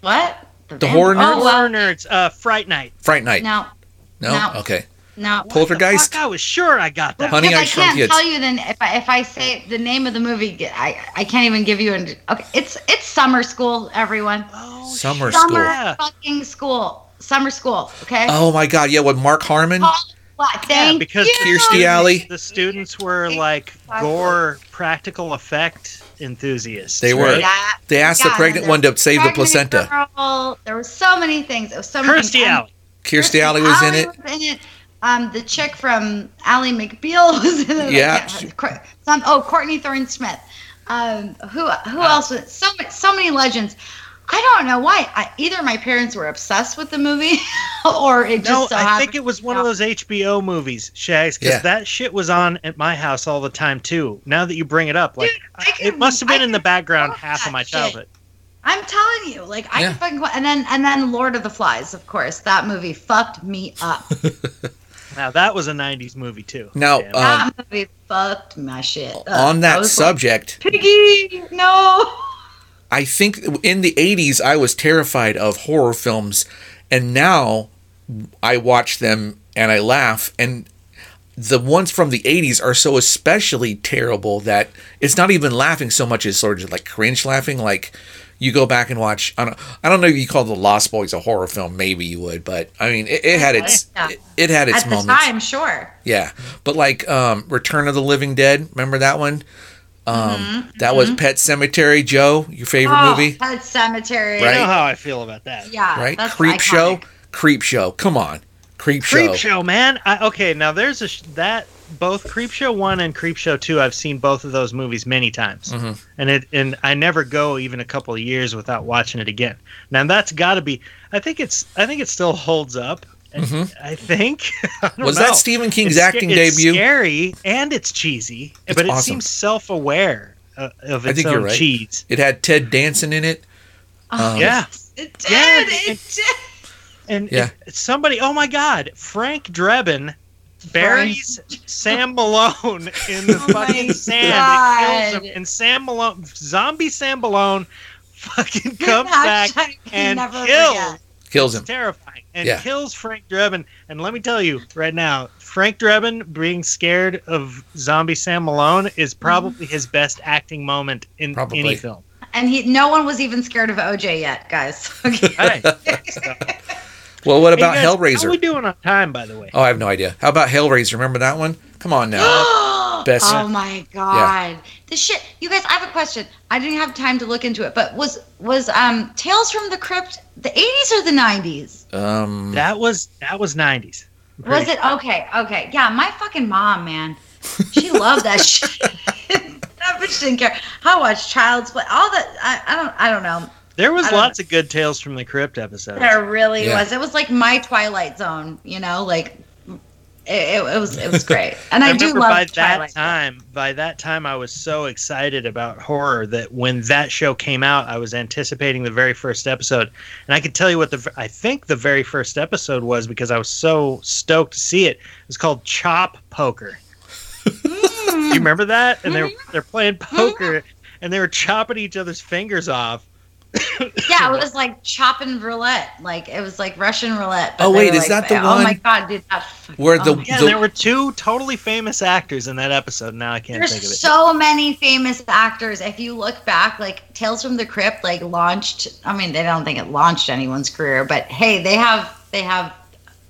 what? the vamp- horror nerds? Oh, well, Horror nerds, uh, Fright Night. Fright Night. no, No, no. okay. no. Poltergeist. Fuck, I was sure I got that. Honey, I I can't Kids. tell you then if I if I say the name of the movie, I I can't even give you an. Okay, it's it's summer school, everyone. Oh, Summer shit. school. Summer fucking school. Summer school. Okay. Oh my God! Yeah, with Mark Harmon. Oh, what? Yeah, Thank because you. Kirstie Alley. The students were like gore practical effect enthusiasts. They were. right? Yeah. They asked the pregnant one to save the placenta. Girl. There were so many things. It was so many Kirstie things. Alley. Kirstie Alley was in it. was in it. Um, the chick from Ally McBeal was in it. Yeah. Some, oh, Courtney Thorne Smith. Um, who who else? Was, so so many legends. I don't know why. I, either my parents were obsessed with the movie, or it just No, so I happened. think it was one of those HBO movies, Shags, because Yeah. that shit was on at my house all the time too. Now that you bring it up, like Dude, I I- can- it must have been I in the background half of my shit. childhood. I'm telling you, like I Yeah. can fucking and then and then Lord of the Flies, of course. That movie fucked me up. Now that was a '90s movie too. Now, Damn. um, that movie fucked my shit. up. on that was like, subject, Piggy, no. I think in the 80s I was terrified of horror films and now I watch them and I laugh and the ones from the 80s are so especially terrible that it's not even laughing so much as sort of like cringe laughing like you go back and watch I don't, I don't know if you call the Lost Boys a horror film maybe you would but I mean it, it had its Yeah. it, it had its At the time, sure. yeah, but like um, Return of the Living Dead, remember that one? Um, That was Pet Sematary. Joe, your favorite Mm-hmm. Oh, movie, Pet Sematary. you Right. know how I feel about that. Yeah. right? That's Creep Show. Creep Show. Come on, Creep, show. Creep Show. Show, man. I, okay, now there's a sh- that both Creep Show one and Creep Show two. I've seen both of those movies many times, Mhm. and it and I never go even a couple of years without watching it again. Now that's got to be. I think it's. I think it still holds up. And Mhm. I think. I don't Was know. that Stephen King's It's sca- acting it's debut? Scary and it's cheesy, It's but it awesome. seems self-aware uh, of I its think you're own right. cheese. It had Ted Danson in it. Oh, Um, Yeah. It did. Yeah, it it- did. And Yeah. it- somebody, oh my God, Frank Drebin buries Sam Malone in the Oh fucking sand God. and kills him. And Sam Malone, zombie Sam Malone, fucking comes back and never kills. forget. Kills It's him. terrifying. And Yeah. kills Frank Drebin. And let me tell you right now, Frank Drebin being scared of zombie Sam Malone is probably his best acting moment in Probably. any film. And he, no one was even scared of OJ yet, guys. Okay. Right. So- Well, what Hey, about guys, How are we Hellraiser? doing on time, by the way? Oh, I have no idea. How about Hellraiser? Remember that one? Come on now. Best- Oh my god. The shit you guys, I have a question. I didn't have time to look into it, but was was um Tales from the Crypt the 80s or the 90s? Um, That was that was nineties. Was it okay? Okay. Yeah, my fucking mom, man. She loved that shit. that bitch didn't care. I watched Child's Play. All that I, I don't I don't know. There was I don't- lots of good Tales from the Crypt episodes. There really Yeah. was. It was like my Twilight Zone, you know, like it, it, it was it was great. And I, I do love by Twilight. that time, by that time, I was so excited about horror that when that show came out, I was anticipating the very first episode, and I could tell you what the I think the very first episode was because I was so stoked to see it. It was called Chop Poker. Do you remember that? And they're Mm-hmm. they're playing poker, and they were chopping each other's fingers off. Yeah, it was like chopping roulette. Like it was like Russian roulette. Oh, wait, is like- that the one? Oh my god, dude, that where oh the- oh Yeah, The- there were two totally famous actors in that episode. Now I can't There's think of it. so many famous actors. If you look back, like Tales from the Crypt, like launched. I mean, they don't think it launched anyone's career, but hey, they have they have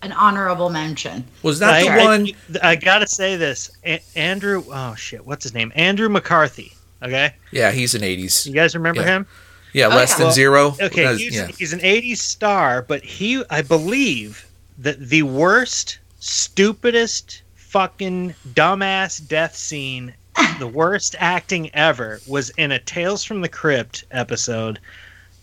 an honorable mention. was that I, the I- one? I, gotta say this, A- Andrew. Oh shit, what's his name? Andrew McCarthy. Okay, Yeah, he's an 80s. you guys remember Yeah. him? Yeah, Oh, less yeah. than Well, zero. Okay, he's, yeah. he's an '80s star, but he, I believe, that the worst, stupidest, fucking dumbass death scene, the worst acting ever, was in a Tales from the Crypt episode,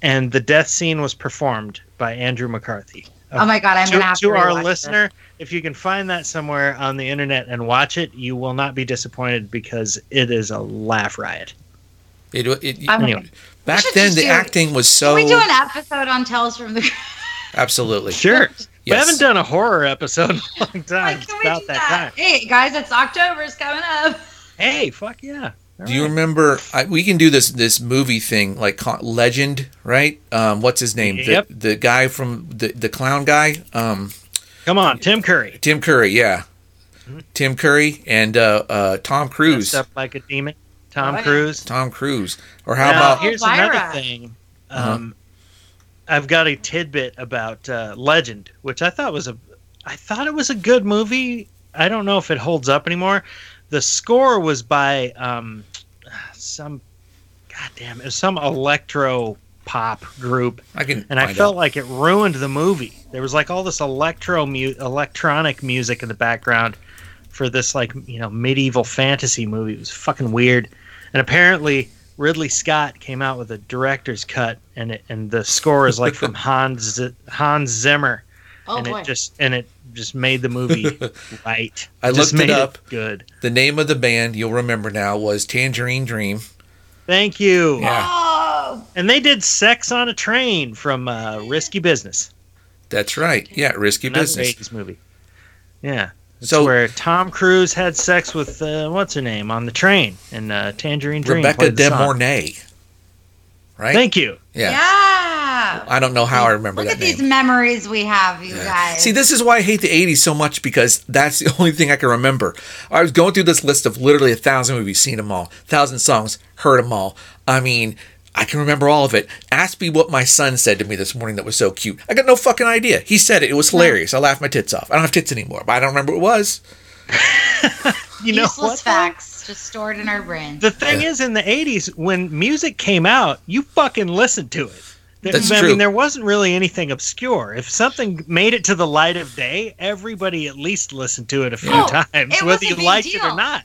and the death scene was performed by Andrew McCarthy. Oh my god, I'm to, gonna have to, to our rewatch listener, if you can find that somewhere on the internet and watch it, you will not be disappointed because it is a laugh riot. It, it, this. I'm- Anyway, back then, the do- acting was so. Can so we do an episode on Tales from the Crypt? absolutely. sure. We haven't done a horror episode in a long time. Like, It's can we about do that, that? time. Hey guys, it's October's coming up. Hey, fuck yeah. All Do you remember? I, we can do this this movie thing like Legend, right? Um, what's his name? Yep. The the guy from the the clown guy, um, Come on, Tim Curry. Tim Curry. Yeah, Mm-hmm. Tim Curry and uh, uh, Tom Cruise. Dressed up like a demon. Tom Oh, yeah. Cruise. Tom Cruise. Or how Now, about? here's Elvira. another thing. Uh-huh. Um, I've got a tidbit about uh, Legend, which I thought was a, I thought it was a good movie. I don't know if it holds up anymore. The score was by um, some, goddamn, it was some electro pop group, I can. and I felt out. like it ruined the movie. There was like all this electro mu- electronic music in the background for this like you know medieval fantasy movie. It was fucking weird, and apparently Ridley Scott came out with a director's cut, and it, and the score is like from Hans Hans Zimmer, Oh and boy. it just and it just made the movie right. I just looked it made up. good. the name of the band you'll remember now was Tangerine Dream. Thank you. Yeah. Oh, And they did "Sex on a Train" from uh, Risky Business. That's right. Yeah, Risky Another Business. 80s movie. Yeah. It's So- where Tom Cruise had sex with uh, what's her name on the train in uh, Tangerine Dream. Rebecca De. Mornay. Right? Thank you. yeah. Yeah. I don't know how I remember Look that at name. these memories we have, you guys. See, this is why I hate the 80s so much because that's the only thing I can remember. I was going through this list of literally a thousand movies, seen them all, thousand songs, heard them all. I mean, I can remember all of it. Ask me what my son said to me this morning that was so cute. I got no fucking idea. He said it. It was hilarious. I laughed my tits off. I don't have tits anymore, but I don't remember what it was. You know Useless what? facts just stored in our brains. The thing is, in the '80s, when music came out, you fucking listened to it. There- That's I true. mean, there wasn't really anything obscure. If something made it to the light of day, everybody at least listened to it a few Oh, times, whether you big liked it or not.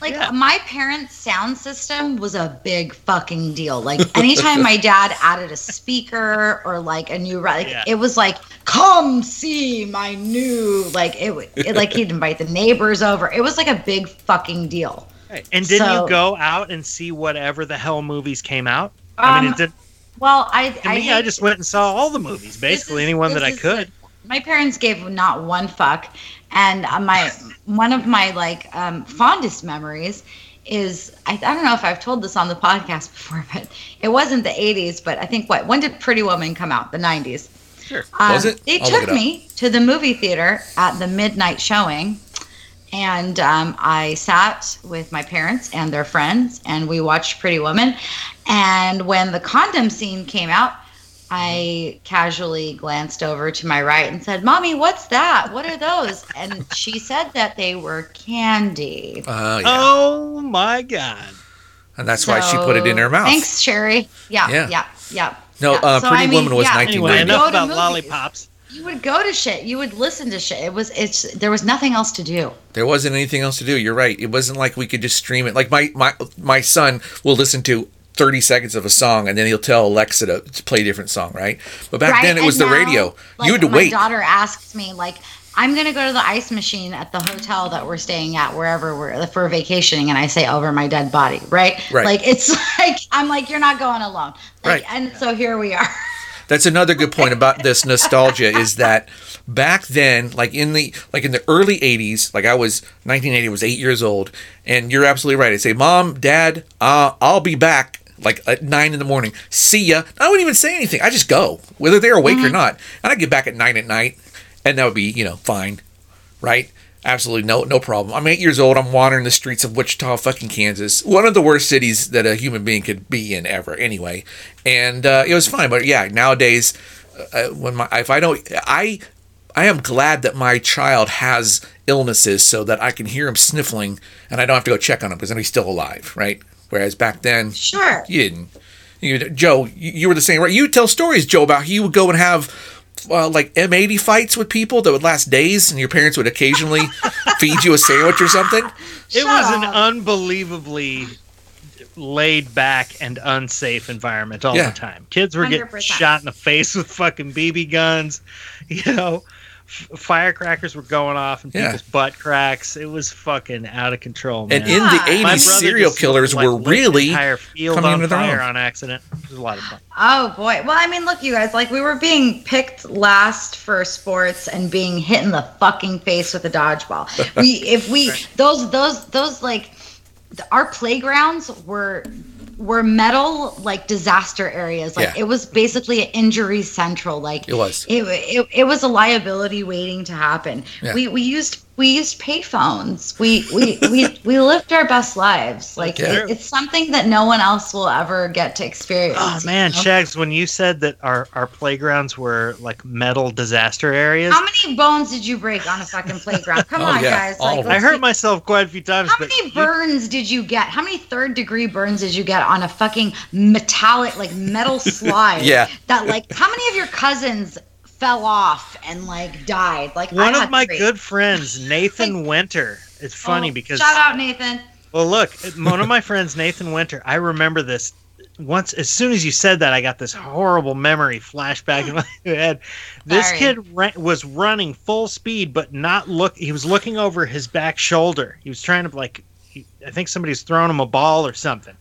Like Yeah. my parents' sound system was a big fucking deal. Like anytime my dad added a speaker or like a new like Yeah. it was like come see my new like it, it like he'd invite the neighbors over. It was like a big fucking deal. And didn't So- you go out and see whatever the hell movies came out? I mean, Um, it did, Well, I to I, me, hate- I just went and saw all the movies, basically is- anyone that I could. the- my parents gave not one fuck, and uh, my one of my like um, fondest memories is I, I don't know if I've told this on the podcast before, but it wasn't the '80s, but I think what when did Pretty Woman come out? The '90s. Sure. Um, Was it? They I'll took it me to the movie theater at the midnight showing, and um, I sat with my parents and their friends, and we watched Pretty Woman. And when the condom scene came out, I casually glanced over to my right and said, "Mommy, what's that? What are those?" And she said that they were candy. Uh, yeah. Oh my god! and that's why she put it in her mouth. Thanks, Sherry. Yeah, Yeah. yeah, yeah. No, yeah. uh, Pretty Woman was yeah, 1990. Anyway, you would enough about movies. lollipops. You would go to shit. You would listen to shit. It was it's there was nothing else to do. There wasn't anything else to do. You're right. It wasn't like we could just stream it. Like my my my son will listen to 30 seconds of a song and then he'll tell Alexa to, to play a different song, right? But back right? then it was the now, radio. like, you had to my wait. My daughter asked me like I'm gonna go to the ice machine at the hotel that we're staying at, wherever we're for vacationing, and I say over my dead body, right? Right. Like it's like I'm like you're not going alone, like, Right. And so here we are. That's another good point about this nostalgia is that back then, like in the like in the early '80s, like I was 1980, I was eight years old, and you're absolutely right. I say, "Mom, Dad, uh, I'll be back." Like at nine in the morning. See ya. I wouldn't even say anything. I just go, whether they're awake or not. And I get back at nine at night, and that would be, you know, fine, right? Absolutely no no problem. I'm eight years old. I'm wandering the streets of Wichita, fucking Kansas, one of the worst cities that a human being could be in ever. Anyway, and uh, it was fine. But yeah, nowadays, uh, when my if I don't, I I am glad that my child has illnesses so that I can hear him sniffling and I don't have to go check on him because then he's still alive, right? Whereas back then, Sure. you didn't. You, Joe, you, you were the same, right? You tell stories, Joe, about how you would go and have uh, like M80 fights with people that would last days, and your parents would occasionally feed you a sandwich or something. It Shut was an unbelievably laid back and unsafe environment all Yeah. the time. Kids were getting 100%. shot in the face with fucking BB guns. You know, f- firecrackers were going off in Yeah. people's butt cracks. It was fucking out of control, man. And in the 80s, brother serial killers like, were really entire field coming on into fire own. on accident. It was a lot of fun. Oh boy. Well, I mean, look, you guys, like we were being picked last for sports and being hit in the fucking face with a dodgeball. We, if we, those, those, those, like, th- our playgrounds were were metal like disaster areas like Yeah. it was basically an injury central like It was. it, it, it was a liability waiting to happen Yeah. we we used we used payphones we we we, we lived our best lives like Yeah. it, it's something that no one else will ever get to experience Oh you man, know? Shags, when you said that our, our playgrounds were like metal disaster areas, How many bones did you break on a fucking playground? Come Oh, on, yeah, guys. all Like. I hurt be- myself quite a few times. How but many you- burns did you get? How many third degree burns did you get on a fucking metallic, like metal slide? Yeah. That like, how many of your cousins fell off and like died? Like One of my good friends, Nathan Winter. It's oh, funny Oh, because shout out Nathan. well, look, one of my friends, Nathan Winter. I remember this once. As soon as you said that, I got this horrible memory flashback in my head. This Sorry. kid ra- was running full speed, but not look. He was looking over his back shoulder. He was trying to like. He, I think somebody's throwing him a ball or something,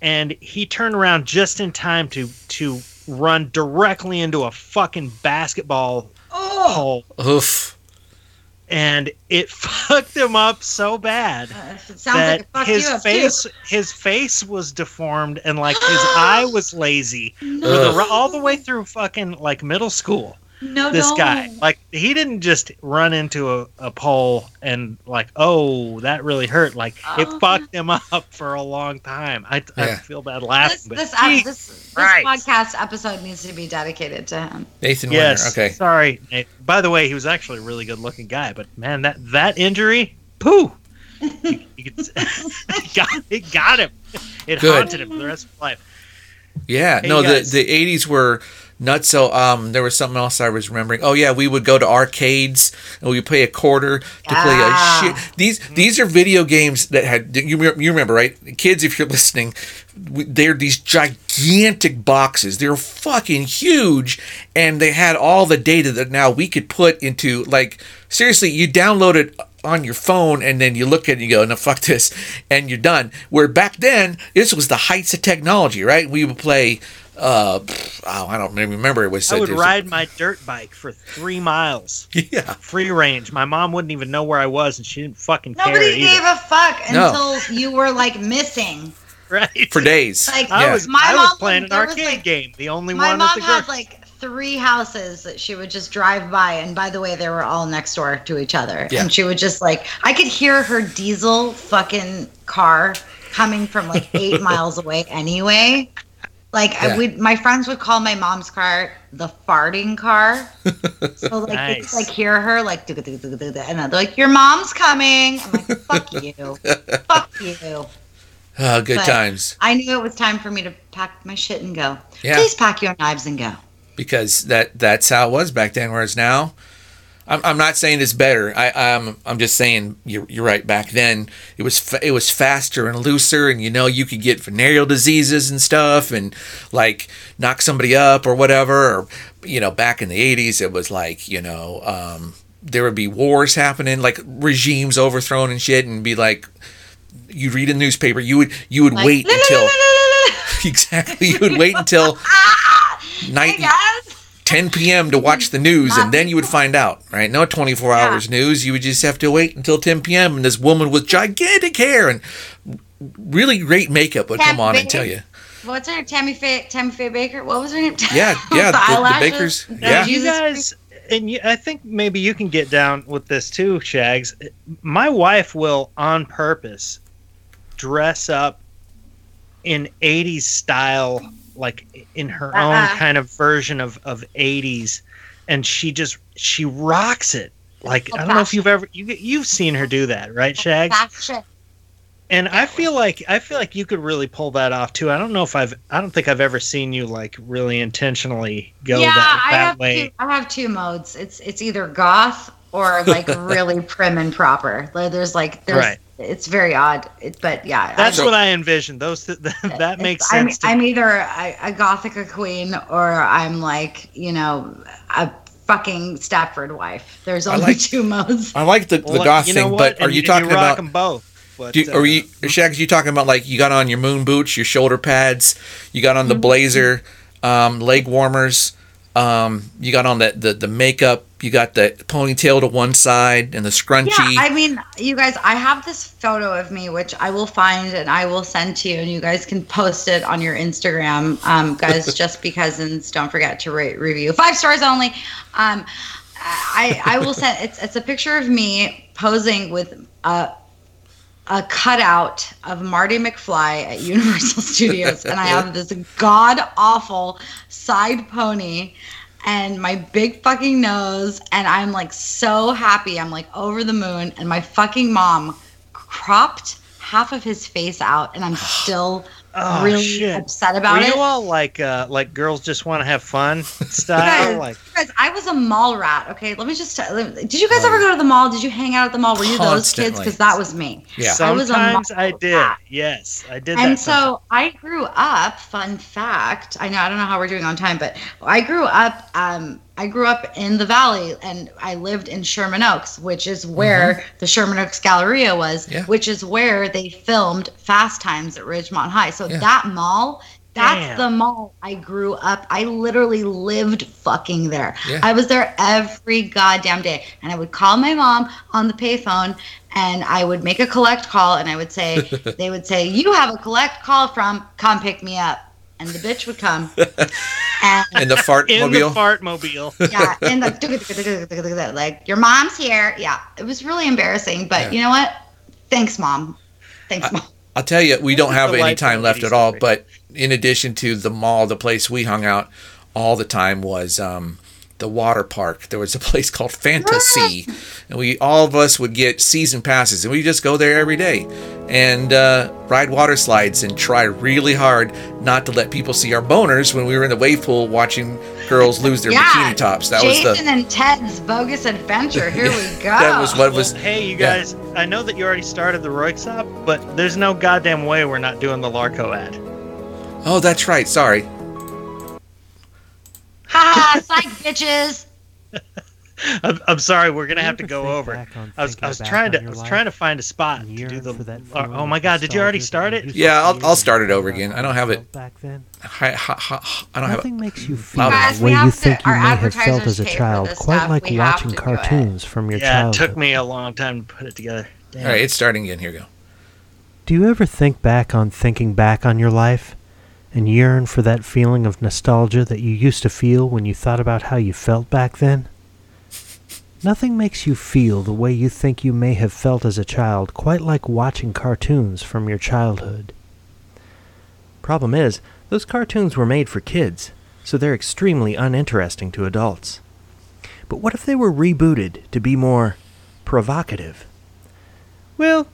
and he turned around just in time to to run directly into a fucking basketball Oh, hole Oof. and it fucked him up so bad Uh, that like it his you up face too. his face was deformed and like his eye was lazy for No. the, all the way through fucking like middle school No, this don't. guy like he didn't just run into a, a pole and like oh that really hurt like it Oh. fucked him up for a long time i, I feel bad laughing This, but this, uh, ep- Jesus this, this podcast episode needs to be dedicated to him. Nathan yes Winter. Okay. sorry Nate. by the way he was actually a really good looking guy but man that that injury poo you, you could, it, got, it got him it Good. haunted him for the rest of his life Yeah, Hey, no, you the the eighties were nuts. So um, there was something else I was remembering. Oh yeah, we would go to arcades and we would pay a quarter to play a Ah. shit. These these are video games that had you you remember right, kids? If you're listening, they're these gigantic boxes. They're fucking huge, and they had all the data that now we could put into like seriously. You download it on your phone and then you look at it and you go, no, fuck this, and you're done. Where back then, this was the heights of technology, right? We would play, uh, oh, I don't even remember. It was i would was- ride my dirt bike for three miles Yeah, free range my mom wouldn't even know where i was and she didn't fucking care Nobody either. gave a fuck No. until you were like missing. right for days. Like I Yeah. was My I mom was playing an there was, arcade like- game, the only my one mom at the had like three houses that she would just drive by, and by the way, they were all next door to each other. Yeah. And she would just like, I could hear her diesel fucking car coming from like eight miles away anyway. Like Yeah. I would, my friends would call my mom's car the farting car. So like they could Nice. like hear her like, and they're like, "Your mom's coming." I'm like, "Fuck you, fuck you." Oh, good But- times. I knew it was time for me to pack my shit and go. Yeah. Please pack your knives and go. because that that's how it was back then. Whereas now, I'm, I'm not saying it's better. I I'm I'm just saying you're you're right. Back then, it was fa- it was faster and looser, and you know you could get venereal diseases and stuff, and like knock somebody up or whatever. Or you know, back in the '80s, it was like you know. um there would be wars happening, like regimes overthrown and shit, and be like, you read a newspaper, you would you would Like, wait "La, la, until la, la, la, la." exactly you would wait until night. 10 p.m. to watch the news, and then you would find out, right? No 24 hours news. You would just have to wait until 10 p.m. And this woman with gigantic hair and really great makeup would come on and tell you. What's her name? Tammy Faye Tammy Faye Bakker? What was her name? Yeah, yeah, the, the eyelashes? Bakkers. Now, Yeah. you guys, and you, I think maybe you can get down with this too, Shags. My wife will, on purpose, dress up in '80s style, like in her uh-uh. own Uh-uh. kind of version of of '80s, and she just she rocks it. Like I don't know if you've ever you you've seen her do that, right? Fashion. And I feel like I feel like you could really pull that off too. I don't know if I've I don't think I've ever seen you like really intentionally go yeah, that, I have way. two. I have two modes. It's it's either goth or like really prim and proper. Like, There's like there's Right. It's very odd. It, but yeah, That's I, what I envisioned. Those th- that, that makes I'm, sense. to I'm either a, a gothica queen or I'm like you know a fucking Stepford wife. There's only like- two modes. I like the, the Well, goth you know thing, what? but are And you and talking rock about? 'em both? But, Do you, are uh, you, Shags? You talking about like you got on your moon boots, your shoulder pads, you got on the Mm-hmm. blazer, um, leg warmers, um, you got on the, the the makeup, you got the ponytail to one side and the scrunchie. Yeah, I mean, you guys, I have this photo of me, which I will find and I will send to you, and you guys can post it on your Instagram, um, guys. just because, and don't forget to rate, review, five stars only. Um, I I will send. It's it's a picture of me posing with a a cutout of Marty McFly at Universal Studios, and I have this god awful side pony and my big fucking nose, and I'm like so happy. I'm like over the moon, and my fucking mom cropped half of his face out, and I'm still Oh, really shit. upset Were about it. you all like uh like girls just want to have fun Guys, like guys, I was a mall rat. Okay, let me just. Tell, did you guys ever go to the mall? Did you hang out at the mall? Were you those kids? Because that was me. Yeah. I was a sometimes I, did. rat. Yes, I did. And that so I grew up. Fun fact. I know I don't know how we're doing on time, but I grew up. Um, I grew up in the valley, and I lived in Sherman Oaks, which is where the Sherman Oaks Galleria was, Mm-hmm. Yeah. which is where they filmed Fast Times at Ridgemont High. So Yeah. that mall That's Damn. the mall I grew up. I literally lived fucking there. Yeah. I was there every goddamn day. And I would call my mom on the payphone and I would make a collect call and I would say, they would say, You have a collect call from, come pick me up. And the bitch would come. and And the fart In mobile. the fart mobile. yeah, and like, that, like your mom's here. Yeah, it was really embarrassing, but Yeah. you know what? Thanks, mom. Thanks, mom. I'll tell you, we don't have any time left at all. story? But in addition to the mall, the place we hung out all the time was um, the water park. There was a place called Fantasy, and we all of us would get season passes, and we just go there every day and uh, ride water slides and try really hard not to let people see our boners when we were in the wave pool watching girls lose their Yeah, bikini tops. That was Jason the and Ted's bogus adventure. Here we go. that was what was. Well, hey, you yeah. guys, I know that you already started the Roixop, but there's no goddamn way we're not doing the Larco ad. Oh, that's right. Sorry. Ha! Psych, bitches. I'm, I'm sorry, we're gonna have to go over. I was, I was trying to, I was life trying to find a spot and to do the. that oh, feeling of my God, did you already start it? Yeah, I'll- I'll start it over again. I don't have it- back then. Hi, hi, hi, I don't have it. Nothing makes you feel Loud. The way you to- think you our may have felt as a child, quite like We watching to do it. cartoons from your Yeah, it took me a long time to put it together. Damn. All right, it's starting again. Here we go. Do you ever think back on thinking back on your life and yearn for that feeling of nostalgia that you used to feel when you thought about how you felt back then? Nothing makes you feel the way you think you may have felt as a child quite like watching cartoons from your childhood. Problem is, those cartoons were made for kids, so they're extremely uninteresting to adults. But what if they were rebooted to be more provocative? Well,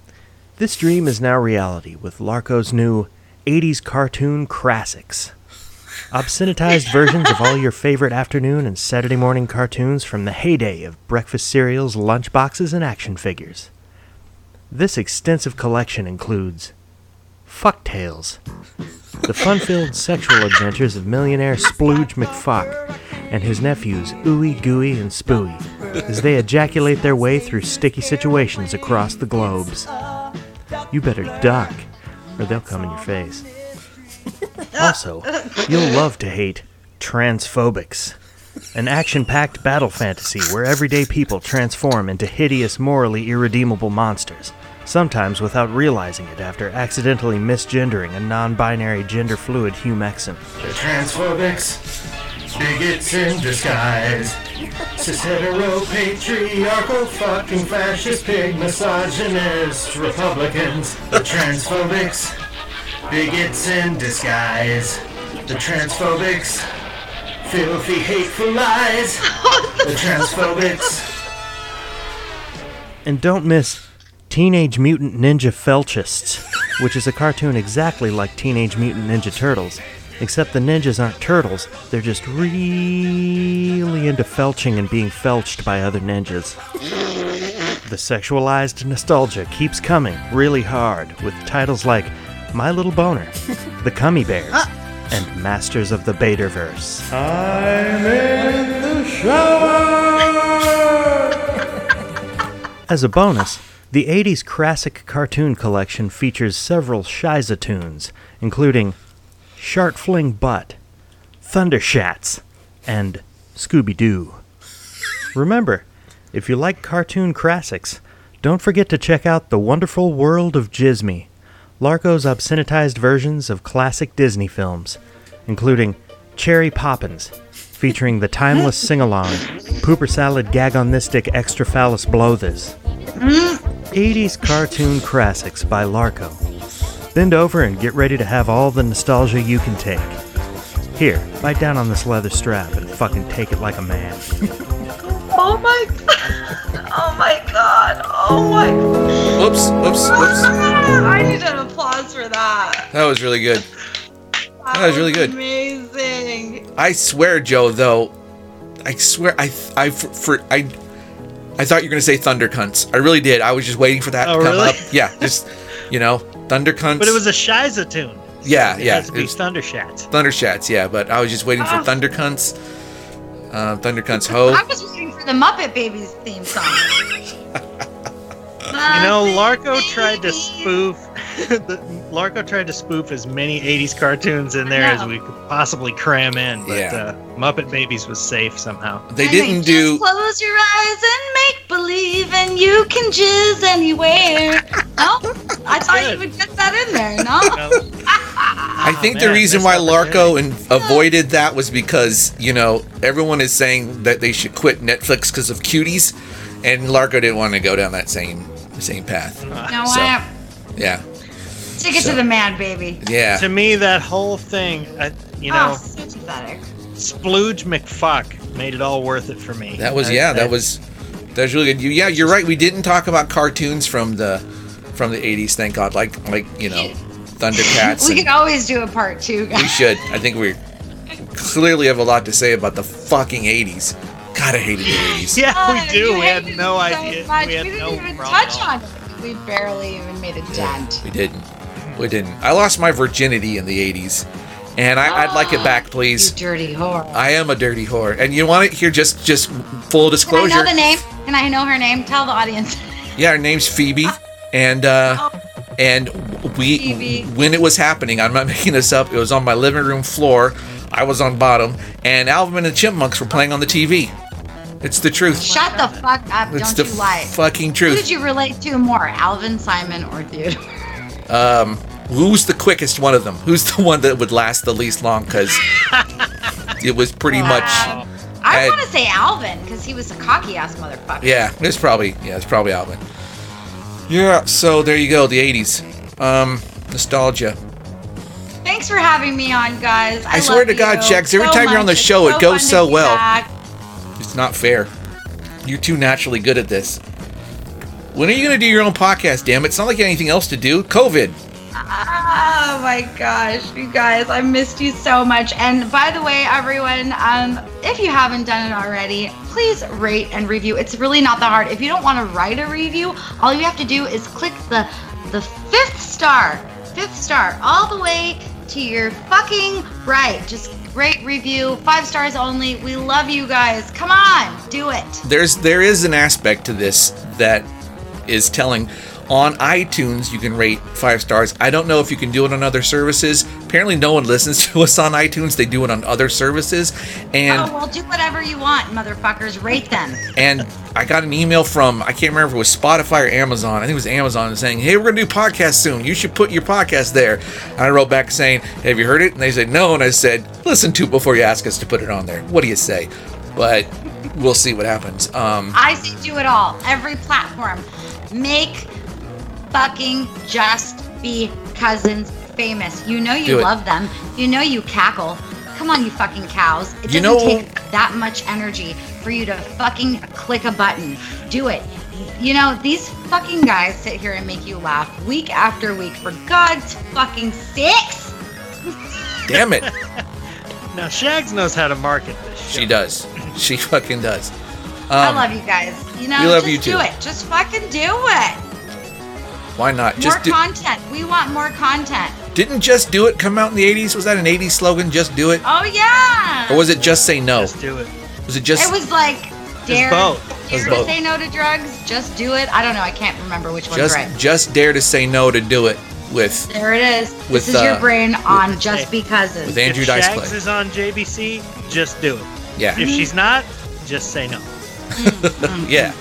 this dream is now reality with Larco's new 80s cartoon classics. Obscenitized versions of all your favorite afternoon and Saturday morning cartoons from the heyday of breakfast cereals, lunchboxes, and action figures. This extensive collection includes Fuck Tales, the fun filled sexual adventures of millionaire Splooge McFuck and his nephews Ooey, Gooey, and Spooey as they ejaculate their way through sticky situations across the globes. You better duck, or they'll come in your face. Also, you'll love to hate Transphobics, an action packed battle fantasy where everyday people transform into hideous, morally irredeemable monsters, sometimes without realizing it after accidentally misgendering a non binary gender fluid Hugh Maxim. The transphobics, bigots in disguise, cis hetero patriarchal fucking fascist pig misogynist Republicans. The transphobics, bigots in disguise, the transphobics, filthy hateful lies. The transphobics. And don't miss Teenage Mutant Ninja Felchists, which is a cartoon exactly like Teenage Mutant Ninja Turtles, except the ninjas aren't turtles, they're just really into felching and being felched by other ninjas. The sexualized nostalgia keeps coming really hard with titles like My Little Boner, The Cummy Bears, ah! and Masters of the Baderverse. I'm in the show. As a bonus, the 80s classic cartoon collection features several Shiza tunes, including Shart Fling Butt, Thundershats, and Scooby Doo. Remember, if you like cartoon classics, don't forget to check out The Wonderful World of Jizmy, Larko's obscenitized versions of classic Disney films, including Cherry Poppins, featuring the timeless sing along Pooper Salad Gag on This Dick Extra Phallus Blow This. 80s cartoon classics by Larco. Bend over and get ready to have all the nostalgia you can take. Here, bite down on this leather strap and fucking take it like a man. Oh my god. Oh my god. Oh my Whoops, whoops, whoops. I need an applause for that. That was really good. That, was really good. Amazing. I swear, Joe. Though, I swear, I, I, for, for I, I thought you were gonna say Thunder Cunts. I really did. I was just waiting for that Oh, to come really? up. Yeah, just you know, Thunder Cunts. But it was a Shiza tune. yeah, It yeah. has to It be was Thundershats. Thundershats. Yeah, but I was just waiting for Ah. Thunder Cunts. Uh, Thunder Cunts Ho. I was waiting for the Muppet Babies theme song. You know, Larko tried to spoof. the, Larko tried to spoof as many '80s cartoons in there as we could possibly cram in, but Yeah. uh, Muppet Babies was safe somehow. They I didn't mean, do. Just close your eyes and make believe, and you can jizz anywhere. no, I thought you would get that in there. No. No? I think Oh, the reason why opportunity. Larko and avoided that was because you know everyone is saying that they should quit Netflix because of cuties, and Larko didn't want to go down that same same path. No, So- I Yeah, stick it So- to the man, baby. yeah. To me, that whole thing, I, you know, oh, so pathetic. Splooge McFuck made it all worth it for me. That was I- yeah. I- That was that was really good. You yeah. You're right. We didn't talk about cartoons from the from the 80s. Thank God. Like like you know, Thundercats. We and- can always do a part two, We should. I think we clearly have a lot to say about the fucking 80s. God, I hated the 80s. Yeah, Oh, we do. We had no so idea. much. We had didn't no even problem touch on it. We barely even made a dent. We didn't. We didn't. I lost my virginity in the 80s, and I, I'd like it back, ah, You please. dirty whore. I am a dirty whore, and you want to hear just just full Can I disclosure? know the name? Can I know her name? Tell the audience. Yeah, her name's Phoebe, and uh, and we Phoebe. when it was happening, I'm not making this up. It was on my living room floor. I was on bottom, and Alvin and the Chipmunks were playing on the TV. It's the truth. Shut the fuck up! It's Don't the you lie. fucking truth. Who did you relate to more, Alvin, Simon, or Theodore? Um, who's the quickest one of them? Who's the one that would last the least long? Because it was pretty much. I I- want to say Alvin because he was a cocky ass motherfucker. Yeah, it's probably yeah, it's probably Alvin. Yeah, so there you go, the '80s, um, nostalgia. Thanks for having me on, guys. I, I swear to God, Chex, every so time you're on the much. It's show, it goes so well. back. It's not fair. You're too naturally good at this. When are you gonna do your own podcast? Damn it! It's not like you have anything else to do. COVID. Oh my gosh, you guys, I missed you so much. And by the way, everyone, um, if you haven't done it already, please rate and review. It's really not that hard. If you don't want to write a review, all you have to do is click the the fifth star, fifth star, all the way to your fucking right. Just rate, review, five stars only. We love you guys. Come on, do it. There's there is an aspect to this that is telling. On iTunes, you can rate five stars. I don't know if you can do it on other services. Apparently, no one listens to us on iTunes. They do it on other services, and oh, well, do whatever you want, motherfuckers. Rate them. And I got an email from I can't remember if it was Spotify or Amazon. I think it was Amazon saying, "Hey, we're gonna do podcasts soon. You should put your podcast there." And I wrote back saying, "Have you heard it?" And they said, "No." And I said, "Listen to it before you ask us to put it on there. What do you say?" But we'll see what happens. Um, I say do it all. Every platform. Make fucking just be cousins famous. You know you love them. You know you cackle. Come on, you fucking cows. It You doesn't know- take that much energy for you to fucking click a button. Do it. You know, these fucking guys sit here and make you laugh week after week for God's fucking sakes. damn it, Now Shags knows how to market this. she does. She fucking does. I Um, love you guys. You know, we love just you do too. it. Just fucking do it. Why not? More Just do, content. We want more content. didn't just do it come out in the '80s? Was that an '80s slogan? Just do it, Oh yeah. or was it just say no? Just do it. Was it just? It was like dare, both. dare It's to both. say no to drugs. Just do it. I don't know. I can't remember which one's just right. just dare to say no to do it with There it is. with, this is your uh, brain on just because. with Andrew if Dice Shags Clay. is on JBC, just do it. Yeah, If she's not, just say no. yeah,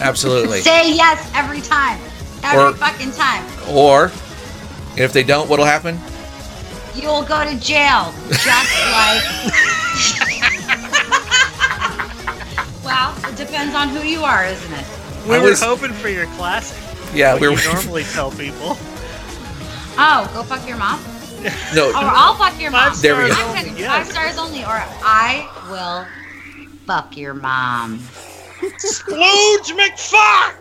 absolutely. Say yes every time. Every Or- fucking time. Or if they don't, what'll happen? You'll go to jail. Just like. well, it depends on who you are, isn't it? We I were was- hoping for your classic. Yeah, we you were. normally tell people. Oh, go fuck your mom. no, Or I'll fuck your mom. Five There we stars go. Only, yes. Five stars only, or I will fuck your mom. Splooge McFuck!